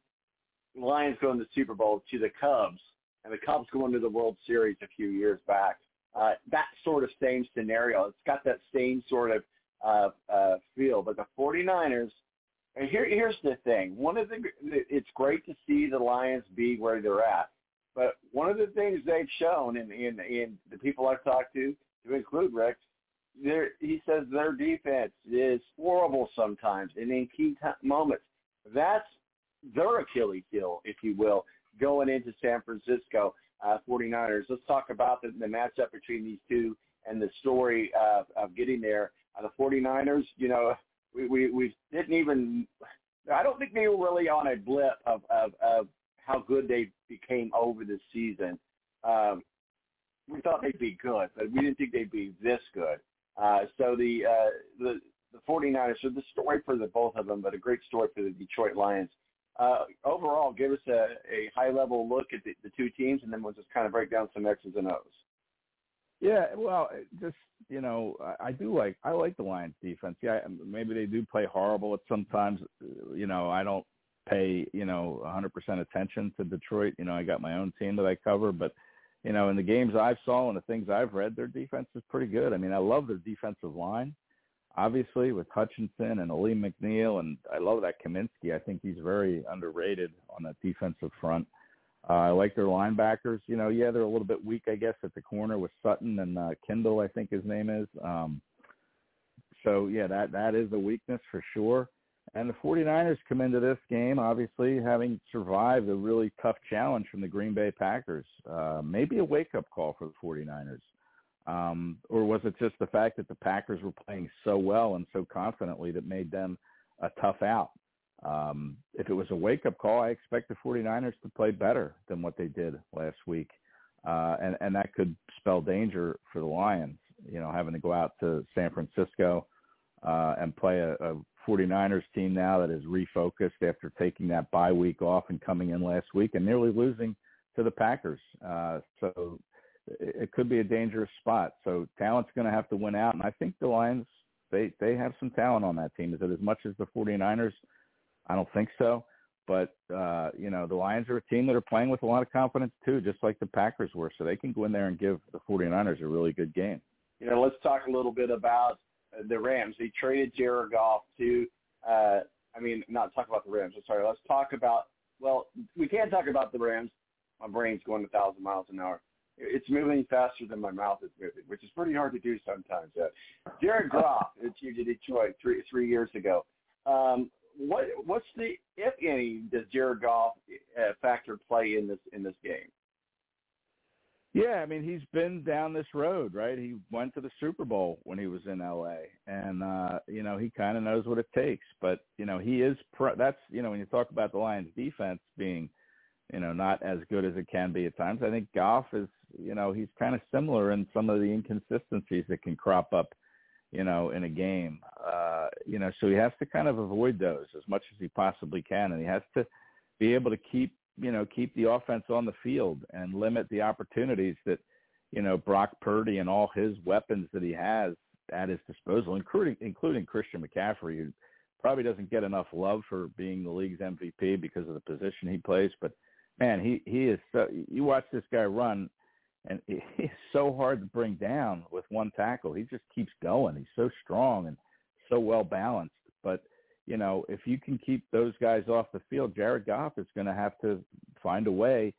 Lions going to the Super Bowl to the Cubs, and the Cubs going to the World Series a few years back uh, that sort of same scenario. It's got that same sort of uh, uh, feel. But the 49ers, and here, here's the thing. One of the, it's great to see the Lions be where they're at. But one of the things they've shown, in, in, in the people I've talked to, to include Rick, he says their defense is horrible sometimes, and in key t- moments. That's their Achilles heel, if you will, going into San Francisco uh, 49ers. Let's talk about the, the matchup between these two and the story uh, of getting there. Uh, the 49ers, you know, we, we, we didn't even, I don't think they were really on a blip of, of, of how good they became over the season. Um, we thought they'd be good, but we didn't think they'd be this good. Uh, so the, uh, the, the 49ers, so the story for the both of them, but a great story for the Detroit Lions. Uh, overall, give us a, a high level look at the, the two teams, and then we'll just kind of break down some X's and O's. Yeah, well, just you know, I, I do like I like the Lions defense. Yeah, maybe they do play horrible at sometimes. You know, I don't pay you know 100% attention to Detroit. You know, I got my own team that I cover, but you know, in the games I've saw and the things I've read, their defense is pretty good. I mean, I love their defensive line, obviously with Hutchinson and Alim McNeil, and I love that Kaminsky. I think he's very underrated on that defensive front. Uh, I like their linebackers. You know, yeah, they're a little bit weak, I guess, at the corner with Sutton and uh, Kendall, I think his name is. Um, so yeah, that that is a weakness for sure. And the 49ers come into this game, obviously, having survived a really tough challenge from the Green Bay Packers. Uh, maybe a wake-up call for the 49ers. Um, or was it just the fact that the Packers were playing so well and so confidently that made them a tough out? Um, if it was a wake-up call, I expect the 49ers to play better than what they did last week. Uh, and, and that could spell danger for the Lions, you know, having to go out to San Francisco uh, and play a, a 49ers team now that is refocused after taking that bye week off and coming in last week and nearly losing to the Packers. Uh, so it could be a dangerous spot. So talent's going to have to win out, and I think the Lions they they have some talent on that team. Is it as much as the 49ers? I don't think so. But uh, you know, the Lions are a team that are playing with a lot of confidence too, just like the Packers were. So they can go in there and give the 49ers a really good game. You know, let's talk a little bit about the Rams. They traded Jared Goff to, uh, I mean, not talk about the Rams. I'm sorry. Let's talk about. Well, we can't talk about the Rams. My brain's going a thousand miles an hour. It's moving faster than my mouth is moving, which is pretty hard to do sometimes. Uh, Jared Goff achieved to Detroit three three years ago. Um, what what's the if any does Jared Goff uh, factor play in this in this game? Yeah, I mean he's been down this road, right? He went to the Super Bowl when he was in LA, and uh, you know he kind of knows what it takes. But you know he is pro- that's you know when you talk about the Lions' defense being, you know, not as good as it can be at times. I think Goff is, you know, he's kind of similar in some of the inconsistencies that can crop up, you know, in a game. Uh, you know, so he has to kind of avoid those as much as he possibly can, and he has to be able to keep you know, keep the offense on the field and limit the opportunities that, you know, Brock Purdy and all his weapons that he has at his disposal, including including Christian McCaffrey, who probably doesn't get enough love for being the league's MVP because of the position he plays. But man, he he is so. You watch this guy run, and he's so hard to bring down with one tackle. He just keeps going. He's so strong and so well balanced. But you know, if you can keep those guys off the field, Jared Goff is going to have to find a way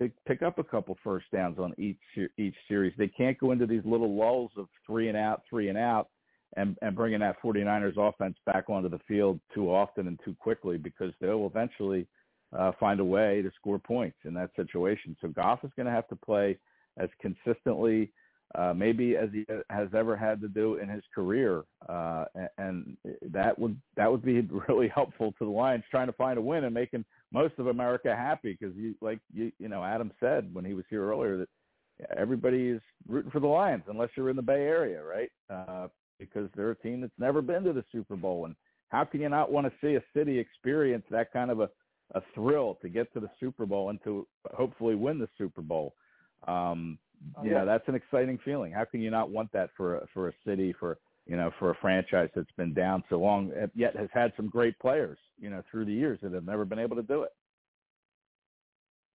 to pick up a couple first downs on each each series. They can't go into these little lulls of three and out, three and out, and and bringing that 49ers offense back onto the field too often and too quickly because they'll eventually uh, find a way to score points in that situation. So Goff is going to have to play as consistently uh, maybe as he has ever had to do in his career, uh, and that would that would be really helpful to the Lions trying to find a win and making most of America happy because like you you know Adam said when he was here earlier that everybody is rooting for the Lions unless you're in the Bay Area, right? Uh, because they're a team that's never been to the Super Bowl, and how can you not want to see a city experience that kind of a a thrill to get to the Super Bowl and to hopefully win the Super Bowl? Um, Oh, you know that's an exciting feeling. How can you not want that for a, for a city for you know for a franchise that's been down so long yet has had some great players you know through the years that have never been able to do it.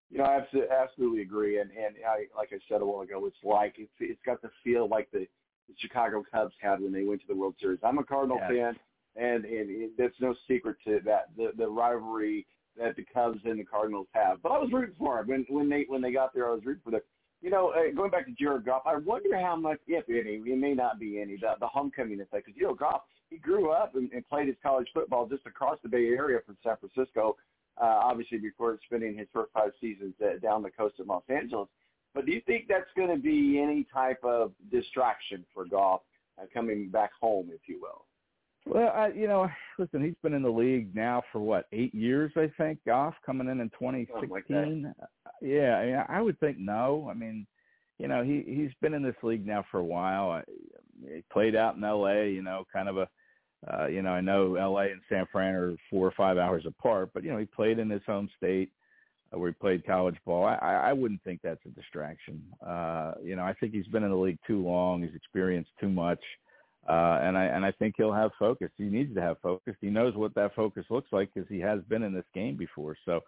You know, I absolutely, absolutely agree, and and I, like I said a while ago, it's like it's it's got the feel like the, the Chicago Cubs had when they went to the World Series. I'm a Cardinal Yes. fan, and and it, there's no secret to that the the rivalry that the Cubs and the Cardinals have. But I was rooting for them when when they when they got there. I was rooting for them. You know, uh, going back to Jared Goff, I wonder how much, if any, it may not be any, the, the homecoming effect. Because you know, Goff, he grew up and, and played his college football just across the Bay Area from San Francisco. Uh, obviously, before spending his first five seasons uh, down the coast of Los Angeles. But do you think that's going to be any type of distraction for Goff uh, coming back home, if you will? Well, I, you know, listen, he's been in the league now for what eight years, I think. Goff coming in in 2016. yeah, I, mean, I would think no. I mean, you know, he he's been in this league now for a while. He played out in L.A. You know, kind of a uh, you know, I know L.A. and San Fran are four or five hours apart, but you know, he played in his home state uh, where he played college ball. I, I wouldn't think that's a distraction. Uh, you know, I think he's been in the league too long. He's experienced too much, uh, and I and I think he'll have focus. He needs to have focus. He knows what that focus looks like because he has been in this game before. So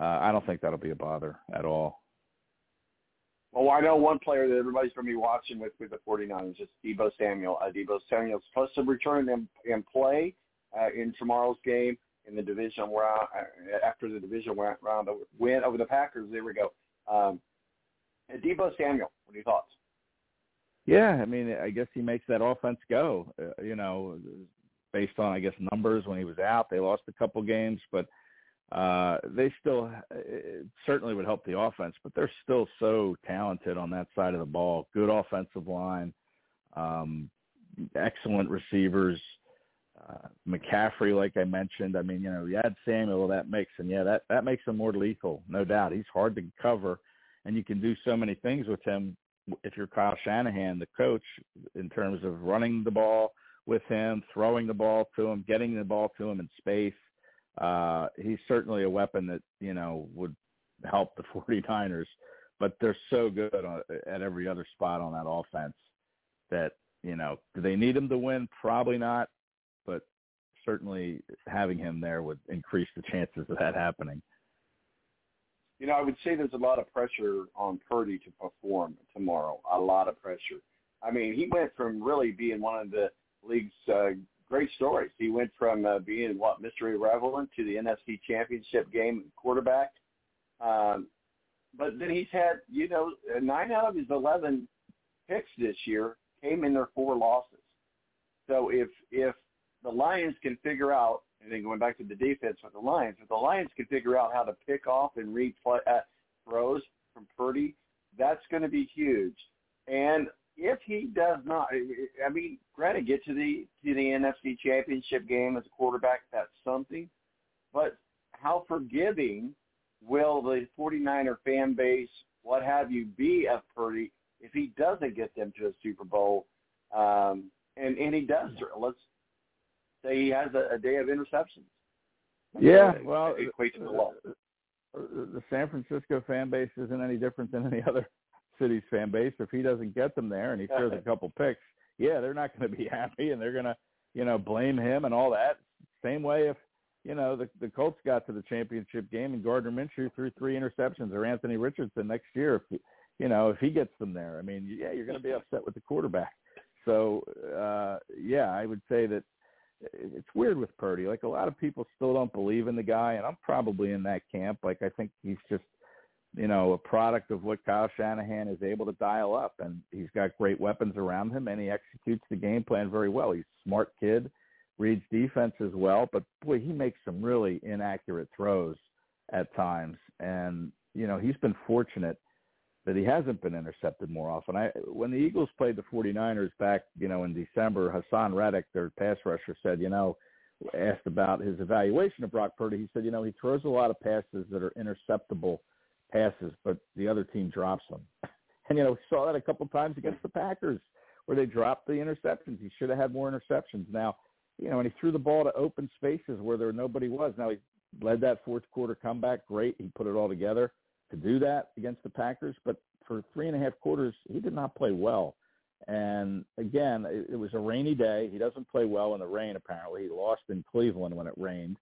uh, I don't think that'll be a bother at all. Well, I know one player that everybody's going to be watching with with the 49ers is Deebo Samuel. Uh, Deebo Samuel's supposed to return and, and play uh, in tomorrow's game in the division round uh, after the division round win over the Packers. There we go. Um, Deebo Samuel, what are your thoughts? Yeah, I mean, I guess he makes that offense go. Uh, you know, based on I guess numbers when he was out, they lost a couple games, but uh, they still it certainly would help the offense, but they're still so talented on that side of the ball. Good offensive line, um, excellent receivers. Uh, McCaffrey, like I mentioned, I mean, you know, you add Samuel that mix, and yeah, that that makes him more lethal, no doubt. He's hard to cover, and you can do so many things with him if you're Kyle Shanahan, the coach, in terms of running the ball with him, throwing the ball to him, getting the ball to him in space uh, he's certainly a weapon that you know would help the 49ers. But they're so good on, at every other spot on that offense that you know do they need him to win? Probably not, but certainly having him there would increase the chances of that happening. You know, I would say there's a lot of pressure on Purdy to perform tomorrow. A lot of pressure. I mean, he went from really being one of the league's uh, great stories. He went from uh, being what Mr. Irrelevant to the NFC Championship game quarterback. Um, but then he's had, you know, nine out of his eleven picks this year came in their four losses. So if if the Lions can figure out, and then going back to the defense with the Lions, if the Lions can figure out how to pick off and read uh, throws from Purdy, that's going to be huge. And if he does not, I mean, granted, get to the to the NFC Championship game as a quarterback, that's something. But how forgiving will the 49er fan base, what have you, be of Purdy if he doesn't get them to a Super Bowl? Um, and and he does. Let's say he has a, a day of interceptions. Yeah, well, equate to the law. Uh, uh, uh, the San Francisco fan base isn't any different than any other City's fan base. If he doesn't get them there and he throws a couple picks, yeah, they're not going to be happy and they're going to, you know, blame him and all that. Same way if, you know, the the Colts got to the championship game and Gardner Minshew threw three interceptions or Anthony Richardson next year, if you know, if he gets them there, I mean, yeah, you're going to be upset with the quarterback. So, uh, yeah, I would say that it's weird with Purdy. Like a lot of people still don't believe in the guy, and I'm probably in that camp. Like I think he's just you know, a product of what Kyle Shanahan is able to dial up. And he's got great weapons around him, and he executes the game plan very well. He's a smart kid, reads defense as well, but boy, he makes some really inaccurate throws at times. And, you know, he's been fortunate that he hasn't been intercepted more often. I when the Eagles played the 49ers back, you know, in December, Haason Reddick, their pass rusher, said, you know, asked about his evaluation of Brock Purdy. He said, you know, he throws a lot of passes that are interceptable – passes, but the other team drops them. And you know, we saw that a couple times against the Packers where they dropped the interceptions. He should have had more interceptions. Now, you know, and he threw the ball to open spaces where there nobody was. Now he led that fourth quarter comeback. Great. He put it all together to do that against the Packers. But for three and a half quarters, he did not play well. And again, it, it was a rainy day. He doesn't play well in the rain, apparently. He lost in Cleveland when it rained.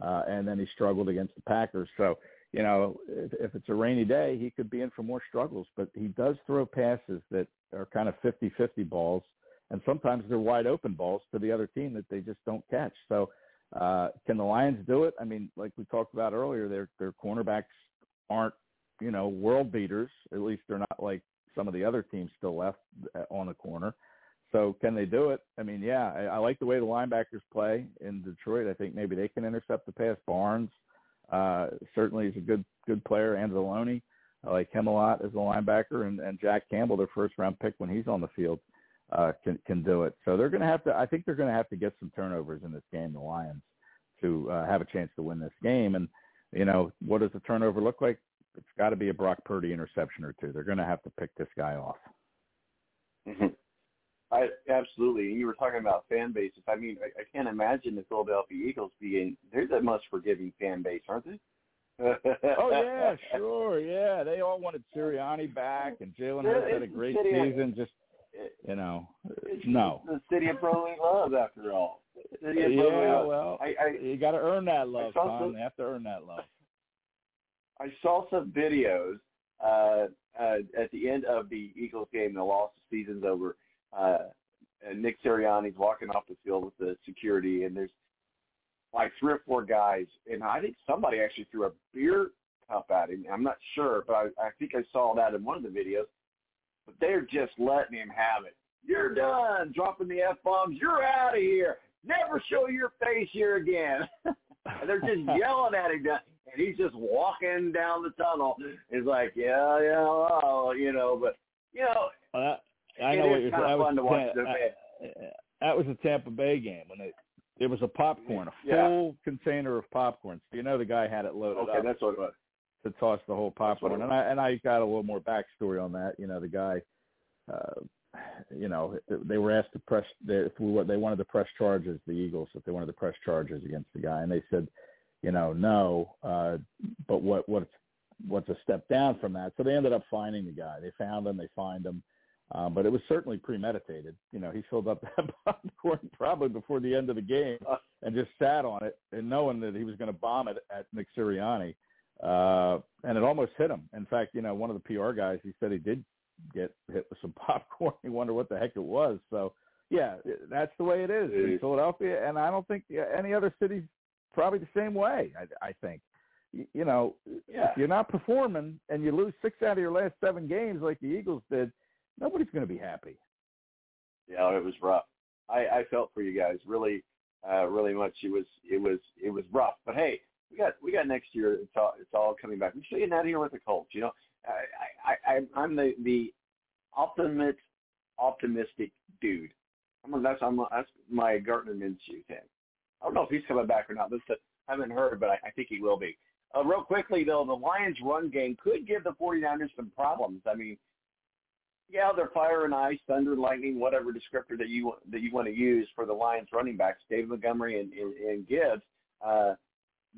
Uh, and then he struggled against the Packers. So you know, if, if it's a rainy day, he could be in for more struggles. But he does throw passes that are kind of 50-50 balls, and sometimes they're wide open balls to the other team that they just don't catch. So, uh, can the Lions do it? I mean, like we talked about earlier, their their cornerbacks aren't, you know, world beaters. At least they're not like some of the other teams still left uh, on the corner. So can they do it? I mean, yeah, I, I like the way the linebackers play in Detroit. I think maybe they can intercept the pass. Barnes, uh, certainly he's a good good player. Anzalone, I like him a lot as a linebacker, and, and Jack Campbell, their first round pick when he's on the field, uh, can can do it. So they're going to have to. I think they're going to have to get some turnovers in this game, the Lions, to uh, have a chance to win this game. And you know, what does the turnover look like? It's got to be a Brock Purdy interception or two. They're going to have to pick this guy off. Mm-hmm. I absolutely. You were talking about fan bases. I mean, I, I can't imagine the Philadelphia Eagles being they're the most forgiving fan base, aren't they? oh yeah, sure, yeah. They all wanted Sirianni back, and Jalen Hurts had a great City of- season. Just you know, no. the city of brotherly love, after all. Yeah, well, I, I you got to earn that love, Tom. They have to earn that love. I saw some videos uh, uh, at the end of the Eagles game. The lost the season's over. Uh, and Nick Sirianni's walking off the field with the security, and there's like three or four guys, and I think somebody actually threw a beer cup at him. I'm not sure, but I, I think I saw that in one of the videos. But they're just letting him have it. You're done, dropping the f bombs. You're out of here. Never show your face here again. and they're just yelling at him, and he's just walking down the tunnel. He's like, yeah, yeah, well, you know, but you know, I know what you're saying. that was the watch Tam- the uh, That was a Tampa Bay game when it it was a popcorn, a Yeah. full container of popcorn. So you know the guy had it loaded Okay, up that's what it was. to toss the whole popcorn. And I and I got a little more backstory on that. You know, the guy, uh, you know, they were asked to press if we were, they wanted to press charges, the Eagles, if they wanted to press charges against the guy, and they said, you know, no. Uh, but what what's what's a step down from that? So they ended up finding the guy. They found him. They fined him. Um, but it was certainly premeditated. You know, he filled up that popcorn probably before the end of the game and just sat on it and knowing that he was going to bomb it at Nick Sirianni. Uh, and it almost hit him. In fact, you know, one of the PR guys, he said he did get hit with some popcorn. He wonder what the heck it was. So, yeah, that's the way it is in Philadelphia. And I don't think any other city's probably the same way, I, I think. You know, Yeah. if you're not performing and you lose six out of your last seven games like the Eagles did, nobody's going to be happy. Yeah, it was rough. I, I felt for you guys really, uh, really much. It was, it was, it was rough. But hey, we got, we got next year. It's all, it's all coming back. We're staying out here with the Colts. You know, I, I, I'm the, the optimist, optimistic dude. I'm a, that's, I'm a, that's my Gardner Minshew thing. I don't know if he's coming back or not. This I haven't heard, but I, I think he will be. Uh, real quickly though, the Lions' run game could give the 49ers some problems. I mean, yeah, they're fire and ice, thunder and lightning, whatever descriptor that you that you want to use for the Lions running backs, David Montgomery and, and, and Gibbs. Uh,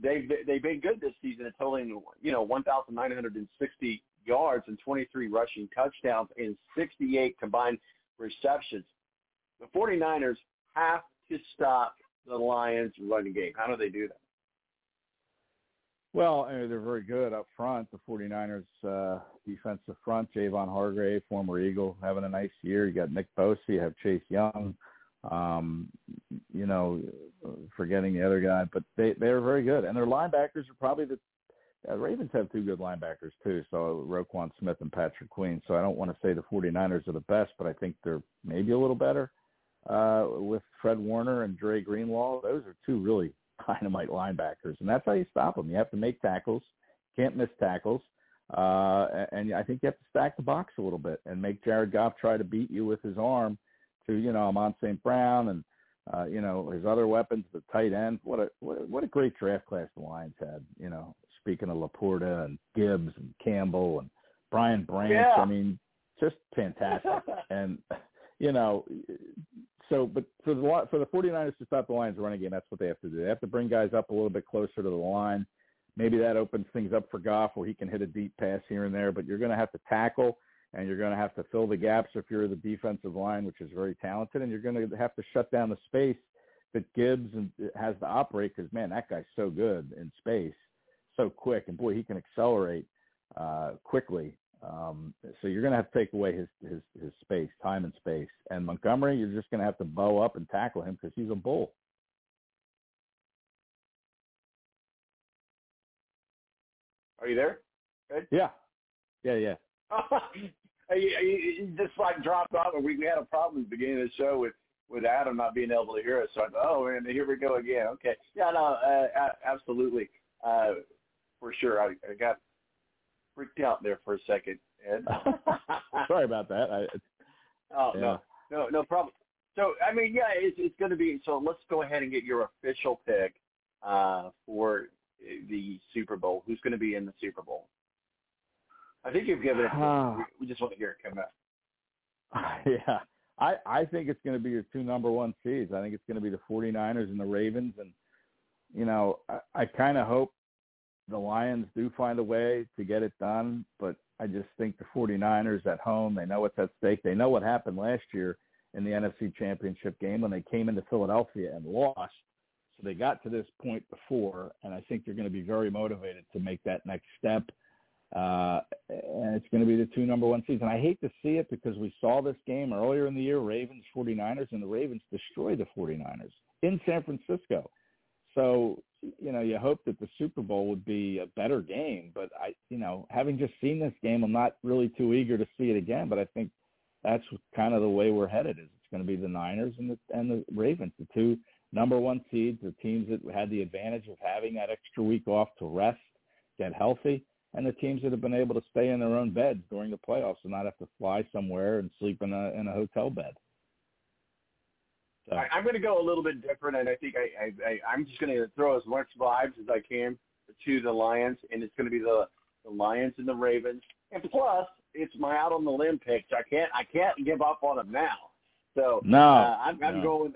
they've they've been good this season, totaling you know 1,960 yards and 23 rushing touchdowns and 68 combined receptions. The 49ers have to stop the Lions running game. How do they do that? Well, they're very good up front. The 49ers uh, defensive front, Javon Hargrave, former Eagle, having a nice year. You got Nick Bosa, you have Chase Young. Um, you know, forgetting the other guy, but they they're very good, and their linebackers are probably the uh, Ravens have two good linebackers too. So Roquan Smith and Patrick Queen. So I don't want to say the 49ers are the best, but I think they're maybe a little better uh, with Fred Warner and Dre Greenlaw. Those are two really dynamite linebackers, and that's how you stop them. You have to make tackles, can't miss tackles, uh, and I think you have to stack the box a little bit and make Jared Goff try to beat you with his arm to you know Amon St. Brown and uh, you know his other weapons, the tight end. What a, what a great draft class the Lions had. You know, speaking of Laporta and Gibbs and Campbell and Brian Branch. Yeah. I mean, just fantastic. and you know, so but for the for the 49ers to stop the Lions running game, that's what they have to do. They have to bring guys up a little bit closer to the line. Maybe that opens things up for Goff where he can hit a deep pass here and there, but you're going to have to tackle and you're going to have to fill the gaps if you're the defensive line, which is very talented, and you're going to have to shut down the space that Gibbs and has to operate because man, that guy's so good in space, so quick, and boy, he can accelerate uh, quickly. Um, so you're going to have to take away his, his his space, time and space. And Montgomery, you're just going to have to bow up and tackle him because he's a bull. Are you there? Good. Yeah, yeah, yeah. you, just like dropped off. We, we had a problem at the beginning of the show with with Adam not being able to hear us. So I thought, oh, and here we go again. Okay, yeah, no, uh, absolutely, uh, for sure. I, I got freaked out there for a second. Ed. Sorry about that. I, oh Yeah. no, no, no problem. So I mean, yeah, it's it's going to be. So let's go ahead and get your official pick uh, for the Super Bowl. Who's going to be in the Super Bowl? I think you've given it. We, we just want to hear it come out. yeah. I I think it's going to be your two number one seeds. I think it's going to be the 49ers and the Ravens, and you know I, I kind of hope the Lions do find a way to get it done, but I just think the 49ers at home, they know what's at stake. They know what happened last year in the NFC Championship game when they came into Philadelphia and lost. So they got to this point before, and I think they're going to be very motivated to make that next step. Uh, and it's going to be the two number one seeds. And I hate to see it because we saw this game earlier in the year, Ravens 49ers, and the Ravens destroyed the 49ers in San Francisco. So, you know, you hope that the Super Bowl would be a better game, but I, you know, having just seen this game, I'm not really too eager to see it again, but I think that's kind of the way we're headed is it's going to be the Niners and the, and the Ravens, the two number one seeds, the teams that had the advantage of having that extra week off to rest, get healthy and the teams that have been able to stay in their own beds during the playoffs and not have to fly somewhere and sleep in a in a hotel bed. So. I, I'm going to go a little bit different, and I think I, I, I I'm just going to throw as much vibes as I can to the Lions, and it's going to be the the Lions and the Ravens, and plus it's my out on the limb picks. I can't I can't give up on them now. So no, uh, I'm, I'm no. going.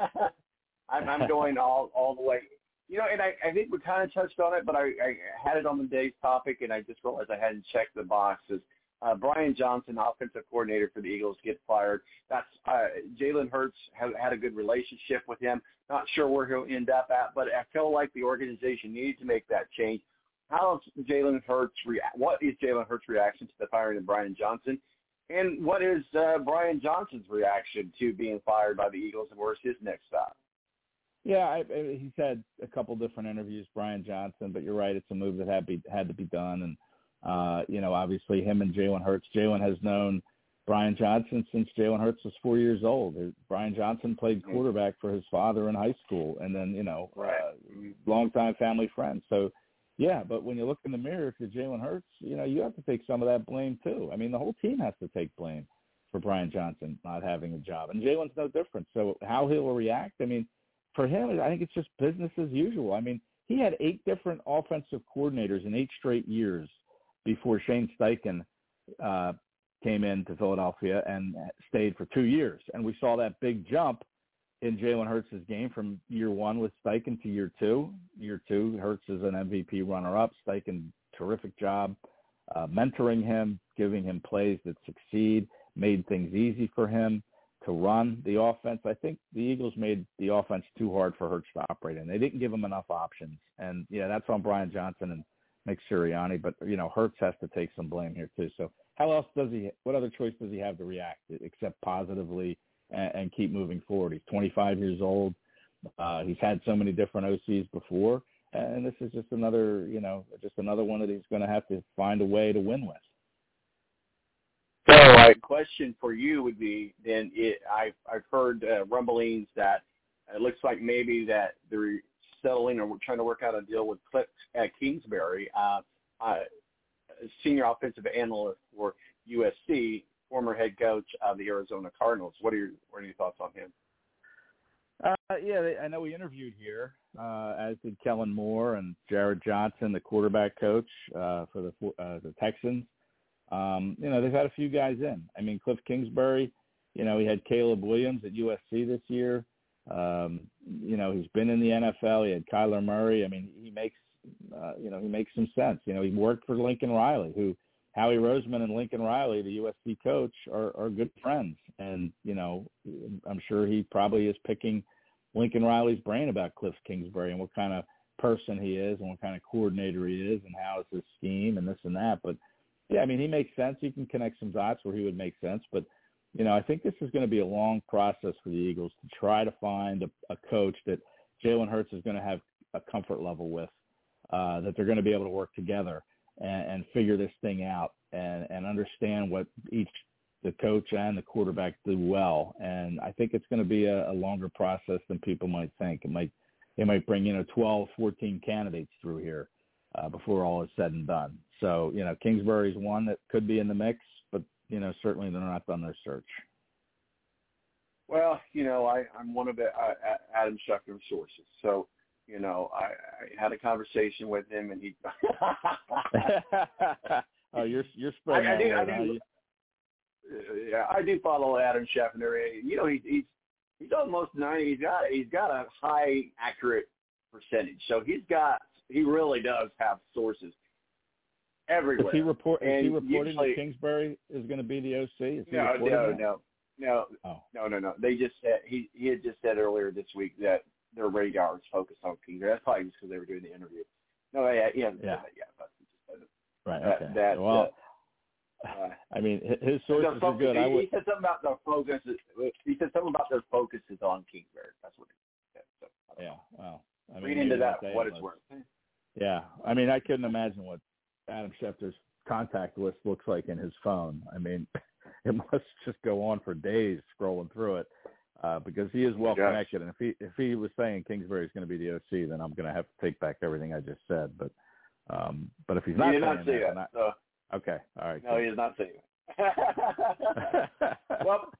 Uh, I'm, I'm going all all the way. You know, and I, I think we kind of touched on it, but I, I had it on the day's topic, and I just realized I hadn't checked the boxes. Uh, Brian Johnson, offensive coordinator for the Eagles, get fired. That's uh, Jalen Hurts has had a good relationship with him. Not sure where he'll end up at, but I feel like the organization needs to make that change. How is Jalen Hurts react? What is Jalen Hurts' reaction to the firing of Brian Johnson? And what is uh, Brian Johnson's reaction to being fired by the Eagles, and where's his next stop? Yeah, I, I, he's had a couple different interviews, Brian Johnson, but you're right, it's a move that had be had to be done, and uh, you know, obviously him and Jalen Hurts. Jalen has known Brian Johnson since Jalen Hurts was four years old. Brian Johnson played quarterback for his father in high school, and then you know, right. uh, longtime family friend. So, yeah, but when you look in the mirror, if you're Jalen Hurts, you know, you have to take some of that blame too. I mean, the whole team has to take blame for Brian Johnson not having a job, and Jalen's no different. So, how he'll react, I mean for him, I think it's just business as usual. I mean, he had eight different offensive coordinators in eight straight years before Shane Steichen uh, came into Philadelphia and stayed for two years. And we saw that big jump in Jalen Hurts' game from year one with Steichen to year two. Year two, Hurts is an MVP runner-up. Steichen, terrific job uh, mentoring him, giving him plays that succeed, made things easy for him to run the offense. I think the Eagles made the offense too hard for Hurts to operate in. They didn't give him enough options. And yeah, that's on Brian Johnson and Nick Sirianni, but you know, Hurts has to take some blame here too. So how else does he what other choice does he have to react except positively and, and keep moving forward? He's 25 years old. Uh, he's had so many different OCs before, and this is just another, you know, just another one that he's going to have to find a way to win with. So, my question for you would be then it, I've I've heard uh, rumblings that it looks like maybe that they're settling or we're trying to work out a deal with Cliff uh, Kingsbury, uh, uh, senior offensive analyst for USC, former head coach of the Arizona Cardinals. What are your what are your thoughts on him? Uh, yeah, I know we interviewed here, uh, as did Kellen Moore and Jerrod Johnson, the quarterback coach uh, for the uh, the Texans. Um, you know, they've had a few guys in. I mean, Cliff Kingsbury, you know, he had Caleb Williams at USC this year. Um, you know, he's been in the NFL. He had Kyler Murray. I mean, he makes, uh, you know, he makes some sense. You know, he worked for Lincoln Riley, who Howie Roseman and Lincoln Riley, the USC coach, are, are good friends. And, you know, I'm sure he probably is picking Lincoln Riley's brain about Cliff Kingsbury and what kind of person he is and what kind of coordinator he is and how is his scheme and this and that. But yeah, I mean, he makes sense. You can connect some dots where he would make sense, but you know, I think this is going to be a long process for the Eagles to try to find a, a coach that Jalen Hurts is going to have a comfort level with, uh, that they're going to be able to work together and, and figure this thing out and, and understand what each the coach and the quarterback do well. And I think it's going to be a, a longer process than people might think. It might they might bring you know 12, 14 candidates through here uh, before all is said and done. So, you know, Kingsbury's one that could be in the mix, you know, certainly they're not done their search. Well, you know, I, I'm one of the, uh, Adam Schefter's sources. So, you know, I, I had a conversation with him and he. oh, you're you're spreading I, I knew, I uh, yeah, I do follow Adam Schefter. You know, he's he's he's almost ninety. He's got he's got a high accurate percentage. So he's got he really does have sources everywhere. Is he report? Is he reporting usually- that Kingsbury is going to be the OC? Is No, no, that? no, no, Oh. no, no, no. They just said he he had just said earlier this week that their radar is focused on Kingsbury. That's probably just because they were doing the interview. No, yeah, he hasn't Yeah. said that yet, but he just said. Right. That- okay. that, well, uh, I mean, his sources are focus- good. I he, would. he said something about the focus. He said something about their focus is on Kingsbury. That's what he said. So, Yeah. Well, I mean, read into that what it's worth. Yeah. I mean, I couldn't imagine what Adam Schefter's contact list looks like in his phone. I mean, it must just go on for days scrolling through it. Uh, because he is well Yes. connected, and if he if he was saying Kingsbury is going to be the OC, then I'm going to have to take back everything I just said. But um, but if he's not he did not say that, that. I- so, okay, all right. no, he is not saying that. well,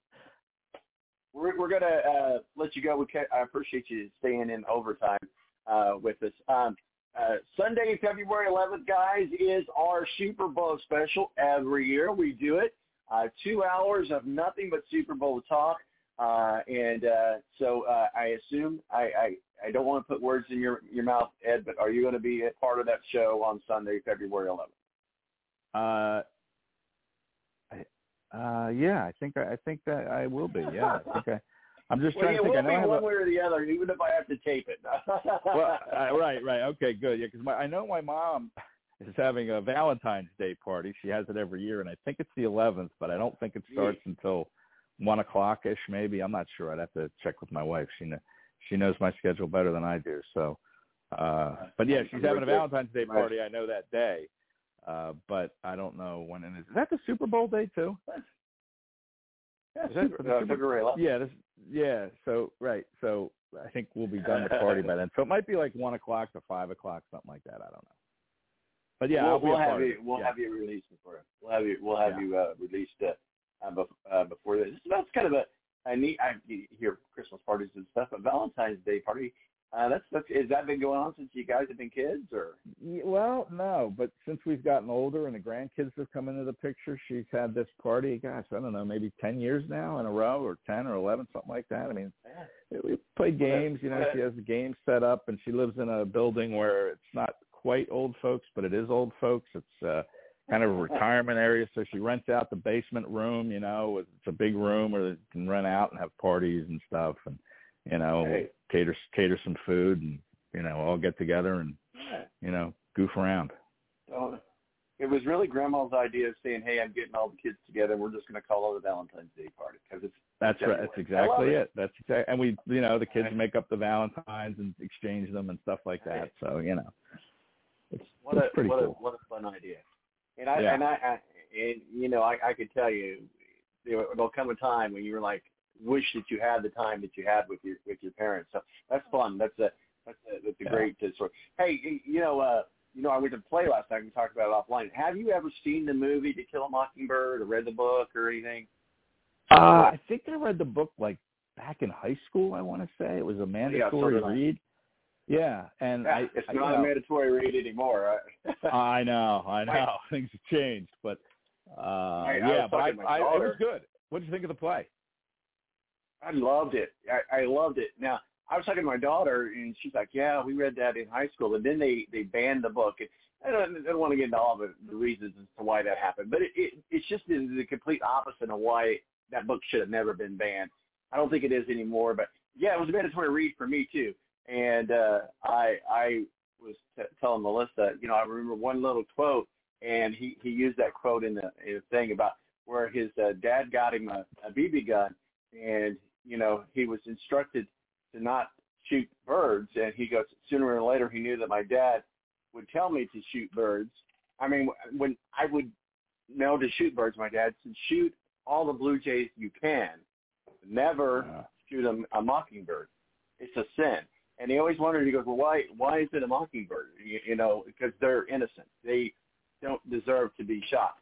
we're, we're going to uh, let you go. We ca I appreciate you staying in overtime uh, with us. Um, uh, Sunday, February 11th, guys, is our Super Bowl special. Every year we do it. Uh, two hours of nothing but Super Bowl talk. Uh, and uh, so uh, I assume I, I, I don't want to put words in your, your mouth, Ed, but are you going to be a part of that show on Sunday, February 11th? Uh, I, uh, yeah, I think I, think that I will be. Yeah, I think I. I'm just well, trying to think. I will know I have one a, way or the other, even if I have to tape it. well, uh, right, right, okay, good. Yeah, because I know my mom is having a Valentine's Day party. She has it every year, and I think it's the 11th, but I don't think it starts until one o'clock ish. Maybe I'm not sure. I'd have to check with my wife. She kn- she knows my schedule better than I do. So, uh, but yeah, she's having a Valentine's Day party. I know that day, uh, but I don't know when it is. Is that the Super Bowl day too? Yeah, Is that Super- uh, Super- February 11th. Yeah, this, yeah. So right. So I think we'll be done with the party by then. So it might be like one o'clock to five o'clock, something like that. I don't know. But yeah, we'll, we'll have you. We'll yeah. have you released before. We'll have you. We'll have Yeah. you uh, released uh, uh, uh, before this. That's kind of a I need. I hear Christmas parties and stuff, but Valentine's Day party. Uh, that's that's. Has that been going on since you guys have been kids, or? Yeah, well, no, but since we've gotten older and the grandkids have come into the picture, she's had this party. Gosh, I don't know, maybe ten years now in a row, or ten or eleven, something like that. I mean, we play games. You know, she has the games set up, and she lives in a building where it's not quite old folks, but it is old folks. It's uh, kind of a retirement area, so she rents out the basement room. You know, it's a big room where they can rent out and have parties and stuff, and you know, Hey. cater cater some food, and you know, all get together and you know, goof around. So it was really Grandma's idea of saying, "Hey, I'm getting all the kids together. and We're just going to call it a Valentine's Day party because it's." That's right. January." That's exactly it. That's exactly. And we, you know, the kids make up the Valentines and exchange them and stuff like that. So you know, it's, What it's a pretty what cool. a what a fun idea. And I Yeah. and I, I and you know I I could tell you there there'll come a time when you were like wish that you had the time that you had with your with your parents. So that's fun. That's a that's a, that's a Yeah. great uh, sort. Hey, you know uh you know I went to play last night. And we talked about it offline. Have you ever seen the movie To Kill a Mockingbird or read the book or anything? Uh, I think I read the book like back in high school. I want to say it was a mandatory I. read. Yeah, and Yeah, I, it's I, not a mandatory read anymore. Right? I know, I know. Things have changed, but uh, I- I yeah, but I, talking to my I, it was good. What did you think of the play? I loved it. I, I loved it. Now I was talking to my daughter, and she's like, "Yeah, we read that in high school." And then they they banned the book. And I don't, I don't want to get into all the, the reasons as to why that happened, but it, it it's just the, the complete opposite of why that book should have never been banned. I don't think it is anymore. But yeah, it was a mandatory read for me too. And uh, I I was t- telling Melissa, you know, I remember one little quote, and he he used that quote in the, in the thing about where his uh, dad got him a, a BB gun, and you know he was instructed to not shoot birds, and he goes sooner or later he knew that my dad would tell me to shoot birds. I mean, when I would know to shoot birds, my dad said shoot all the blue jays you can, never shoot a, a mockingbird. It's a sin. And he always wondered. He goes, "Well, why? Why is it a mockingbird? You, you know, because they're innocent. They don't deserve to be shot."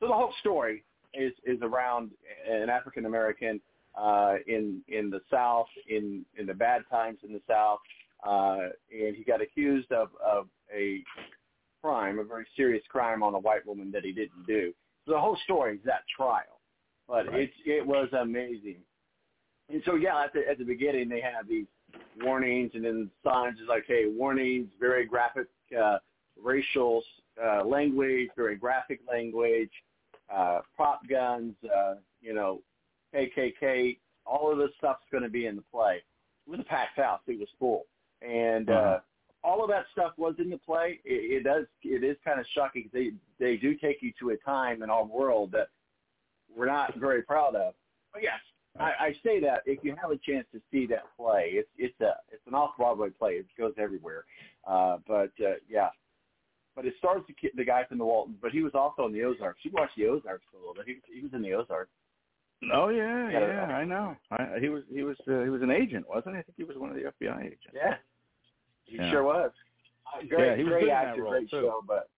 So the whole story is is around an African American uh, in in the South in in the bad times in the South, uh, and he got accused of of a crime, a very serious crime on a white woman that he didn't do. So the whole story is that trial, but Right. it's it was amazing. And so yeah, at the at the beginning they have these warnings and then signs is like, hey, warnings, very graphic uh, racial uh, language, very graphic language, uh, prop guns, uh, you know, KKK, all of this stuff's going to be in the play. It was a packed house; it was full, and uh, Uh-huh. all of that stuff was in the play. It, it does. It is kind of shocking. They they do take you to a time in our world that we're not very proud of. But yes, I, I say that if you have a chance to see that play, it's it's a it's an off Broadway play. It goes everywhere. Uh, but uh, yeah, but it stars the kid, the guy from the Walton. But he was also in the Ozarks. You watched the Ozarks a little bit. He, he was in the Ozarks. Oh yeah, Yeah. yeah, I know. I, he was he was uh, he was an agent, wasn't he? I think he was one of the FBI agents. Yeah, he Yeah. sure was. Uh, great, Yeah, he was great good in that actor, role, great too. show. But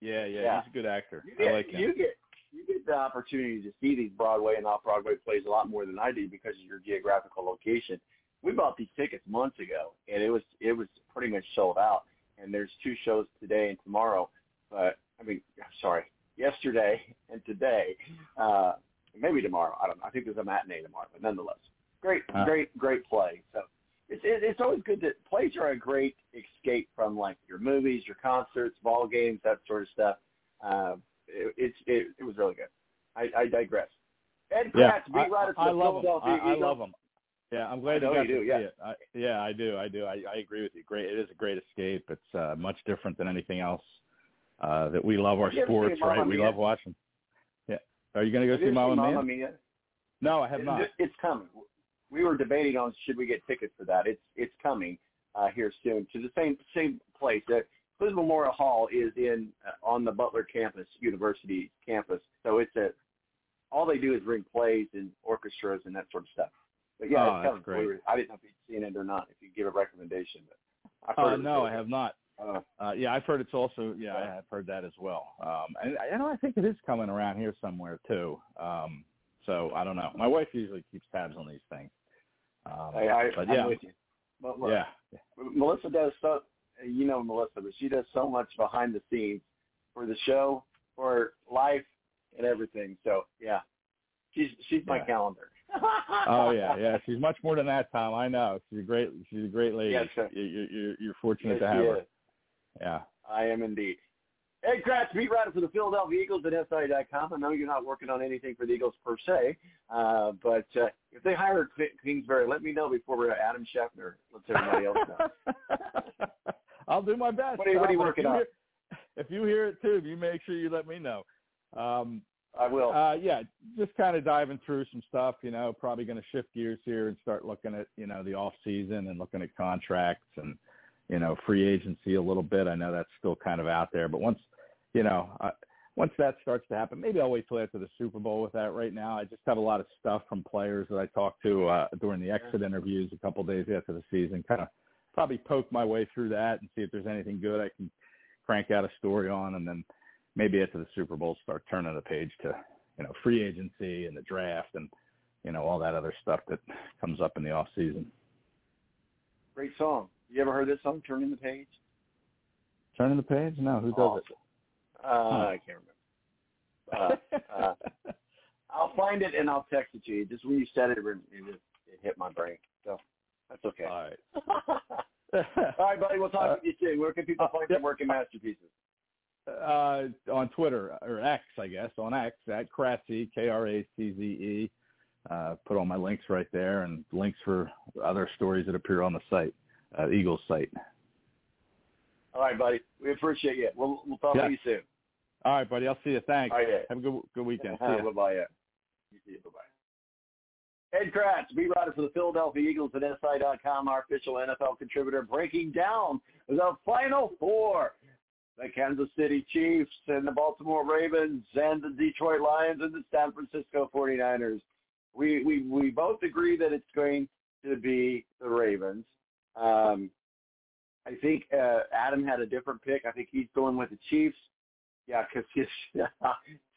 Yeah, yeah, Yeah. he's a good actor. you I get like him. you get you get the opportunity to see these Broadway and off Broadway plays a lot more than I do because of your geographical location. We bought these tickets months ago, and it was it was pretty much sold out. And there's two shows today and tomorrow. But I mean, I'm sorry, yesterday and today, uh, maybe tomorrow. I don't know. I think there's a matinee tomorrow, but nonetheless, great, Huh. great, great play. So it's it's always good that plays are a great escape from like your movies, your concerts, ball games, that sort of stuff. Uh, it, it's it, it was really good. I, I digress. Ed Yeah, Kracz, beat writer for I, I the love him. I, I love him. Yeah, I'm glad I you got you to do, see yeah. it. I, yeah, I do. I do. I, I agree with you. Great. It is a great escape. It's uh, much different than anything else uh, that we love our you sports, right? We love watching. Are you going to go see seen Mia? Mia? No, I have not. It's coming. We were debating on should we get tickets for that. It's it's coming uh, here soon to the same same place. Uh, Cleveland Memorial Hall is in uh, on the Butler campus, University campus. So it's a all they do is bring plays and orchestras and that sort of stuff. But yeah, Oh, it's that's coming. great. I didn't know if you'd seen it or not. If you give a recommendation, but I've Uh, heard it no, I have not. Uh, yeah, I've heard it's also. Yeah, I have heard that as well. Um, and I, you know, I think it is coming around here somewhere too. Um, so I don't know. My wife usually keeps tabs on these things. Um, I, I, but I'm with you. But look, yeah, Melissa does so. You know Melissa, but she does so much behind the scenes for the show, for life, and everything. So yeah, she's she's my Yeah. calendar. oh yeah, yeah. She's much more than that, Tom. I know. She's a great. She's a great lady. Yes, sir. You, you, you're, you're fortunate Yes, to have her. Yeah. I am indeed. Ed Kracz, beat writer for the Philadelphia Eagles at SI.com. I know you're not working on anything for the Eagles per se, uh, but uh, if they hire Kingsbury, let me know before we're Adam Schefter. Let's everybody else know. I'll do my best. What are you- what are you working if on? Hear, if you hear it too, you make sure you let me know. Um, I will. Uh, yeah, just kind of diving through some stuff. You know, probably going to shift gears here and start looking at you know the off season and looking at contracts and you know free agency a little bit. I know that's still kind of out there, but once you know uh, once that starts to happen, maybe I'll wait till after the Super Bowl with that. Right now, I just have a lot of stuff from players that I talked to uh, during the exit interviews a couple days after the season. Kind of probably poke my way through that and see if there's anything good I can crank out a story on, and then maybe after the Super Bowl start turning the page to you know free agency and the draft and you know all that other stuff that comes up in the off season. Great song. You ever heard this song, Turning the Page? Turning the page? No, who does it? Uh, I can't remember. Uh, uh, I'll find it and I'll text it to you. Just when you said it, it, it, it hit my brain. So that's okay. All right. All right, buddy. We'll talk Uh, with you soon. Where can people find your working masterpieces? uh, on Twitter or X, I guess, on X at Kratzy, K R A C Z E. Uh, put all my links right there and links for other stories that appear on the site, uh, Eagles site. All right, buddy. We appreciate you. We'll we'll talk Yeah. to you soon. All right, buddy. I'll see you. Thanks. All right. Have a good good weekend. See Uh, bye-bye. Yeah. You see you. Bye-bye. Ed Kracz, beat writer for the Philadelphia Eagles at SI.com, our official NFL contributor, breaking down the Final Four. The Kansas City Chiefs and the Baltimore Ravens and the Detroit Lions and the San Francisco 49ers. We we we both agree that it's going to be the Ravens. Um, I think uh, Adam had a different pick. I think he's going with the Chiefs. Yeah, because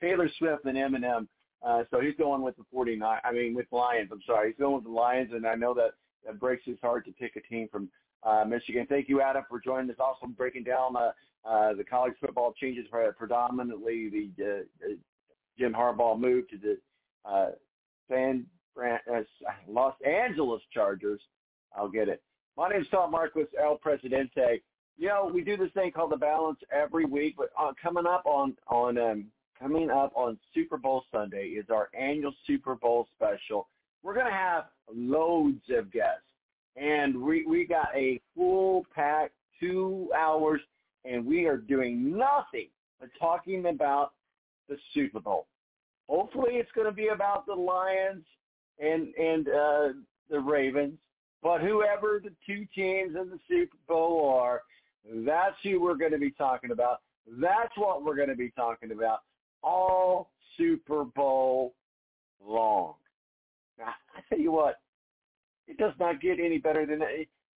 Taylor Swift and Eminem. Uh, so he's going with the 49. I mean, with Lions. I'm sorry, he's going with the Lions, and I know that that breaks his heart to pick a team from uh, Michigan. Thank you, Adam, for joining us. Also breaking down uh, uh, the college football changes predominantly the uh, uh, Jim Harbaugh move to the uh, San Fran, uh, Los Angeles Chargers. I'll get it. My name is Tom Marquis, El Presidente. You know, we do this thing called the balance every week, but uh, coming up on on um, coming up on Super Bowl Sunday is our annual Super Bowl special. We're gonna have loads of guests, and we we got a full pack two hours, and we are doing nothing but talking about the Super Bowl. Hopefully, it's going to be about the Lions and and uh, the Ravens, but whoever the two teams in the Super Bowl are, that's who we're going to be talking about. That's what we're going to be talking about all Super Bowl long. Now, I tell you what, it does not get any better than that.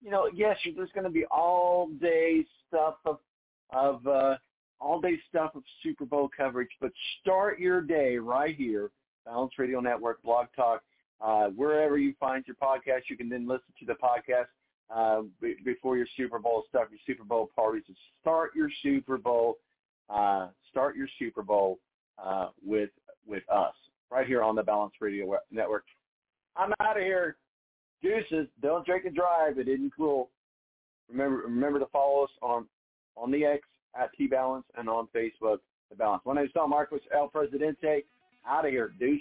You know, yes, there's going to be all day stuff of of uh, all day stuff of Super Bowl coverage, but start your day right here, Balance Radio Network, Blog Talk, uh, wherever you find your podcast. You can then listen to the podcast uh, b- before your Super Bowl stuff, your Super Bowl parties. So start your Super Bowl, uh, start your Super Bowl uh, with with us right here on the Balance Radio Network. I'm out of here. Deuces. Don't drink and drive. It isn't cool. Remember remember to follow us on on the X at T Balance and on Facebook the Balance. My name is Tom Marquis, El Presidente. Out of here, deuces.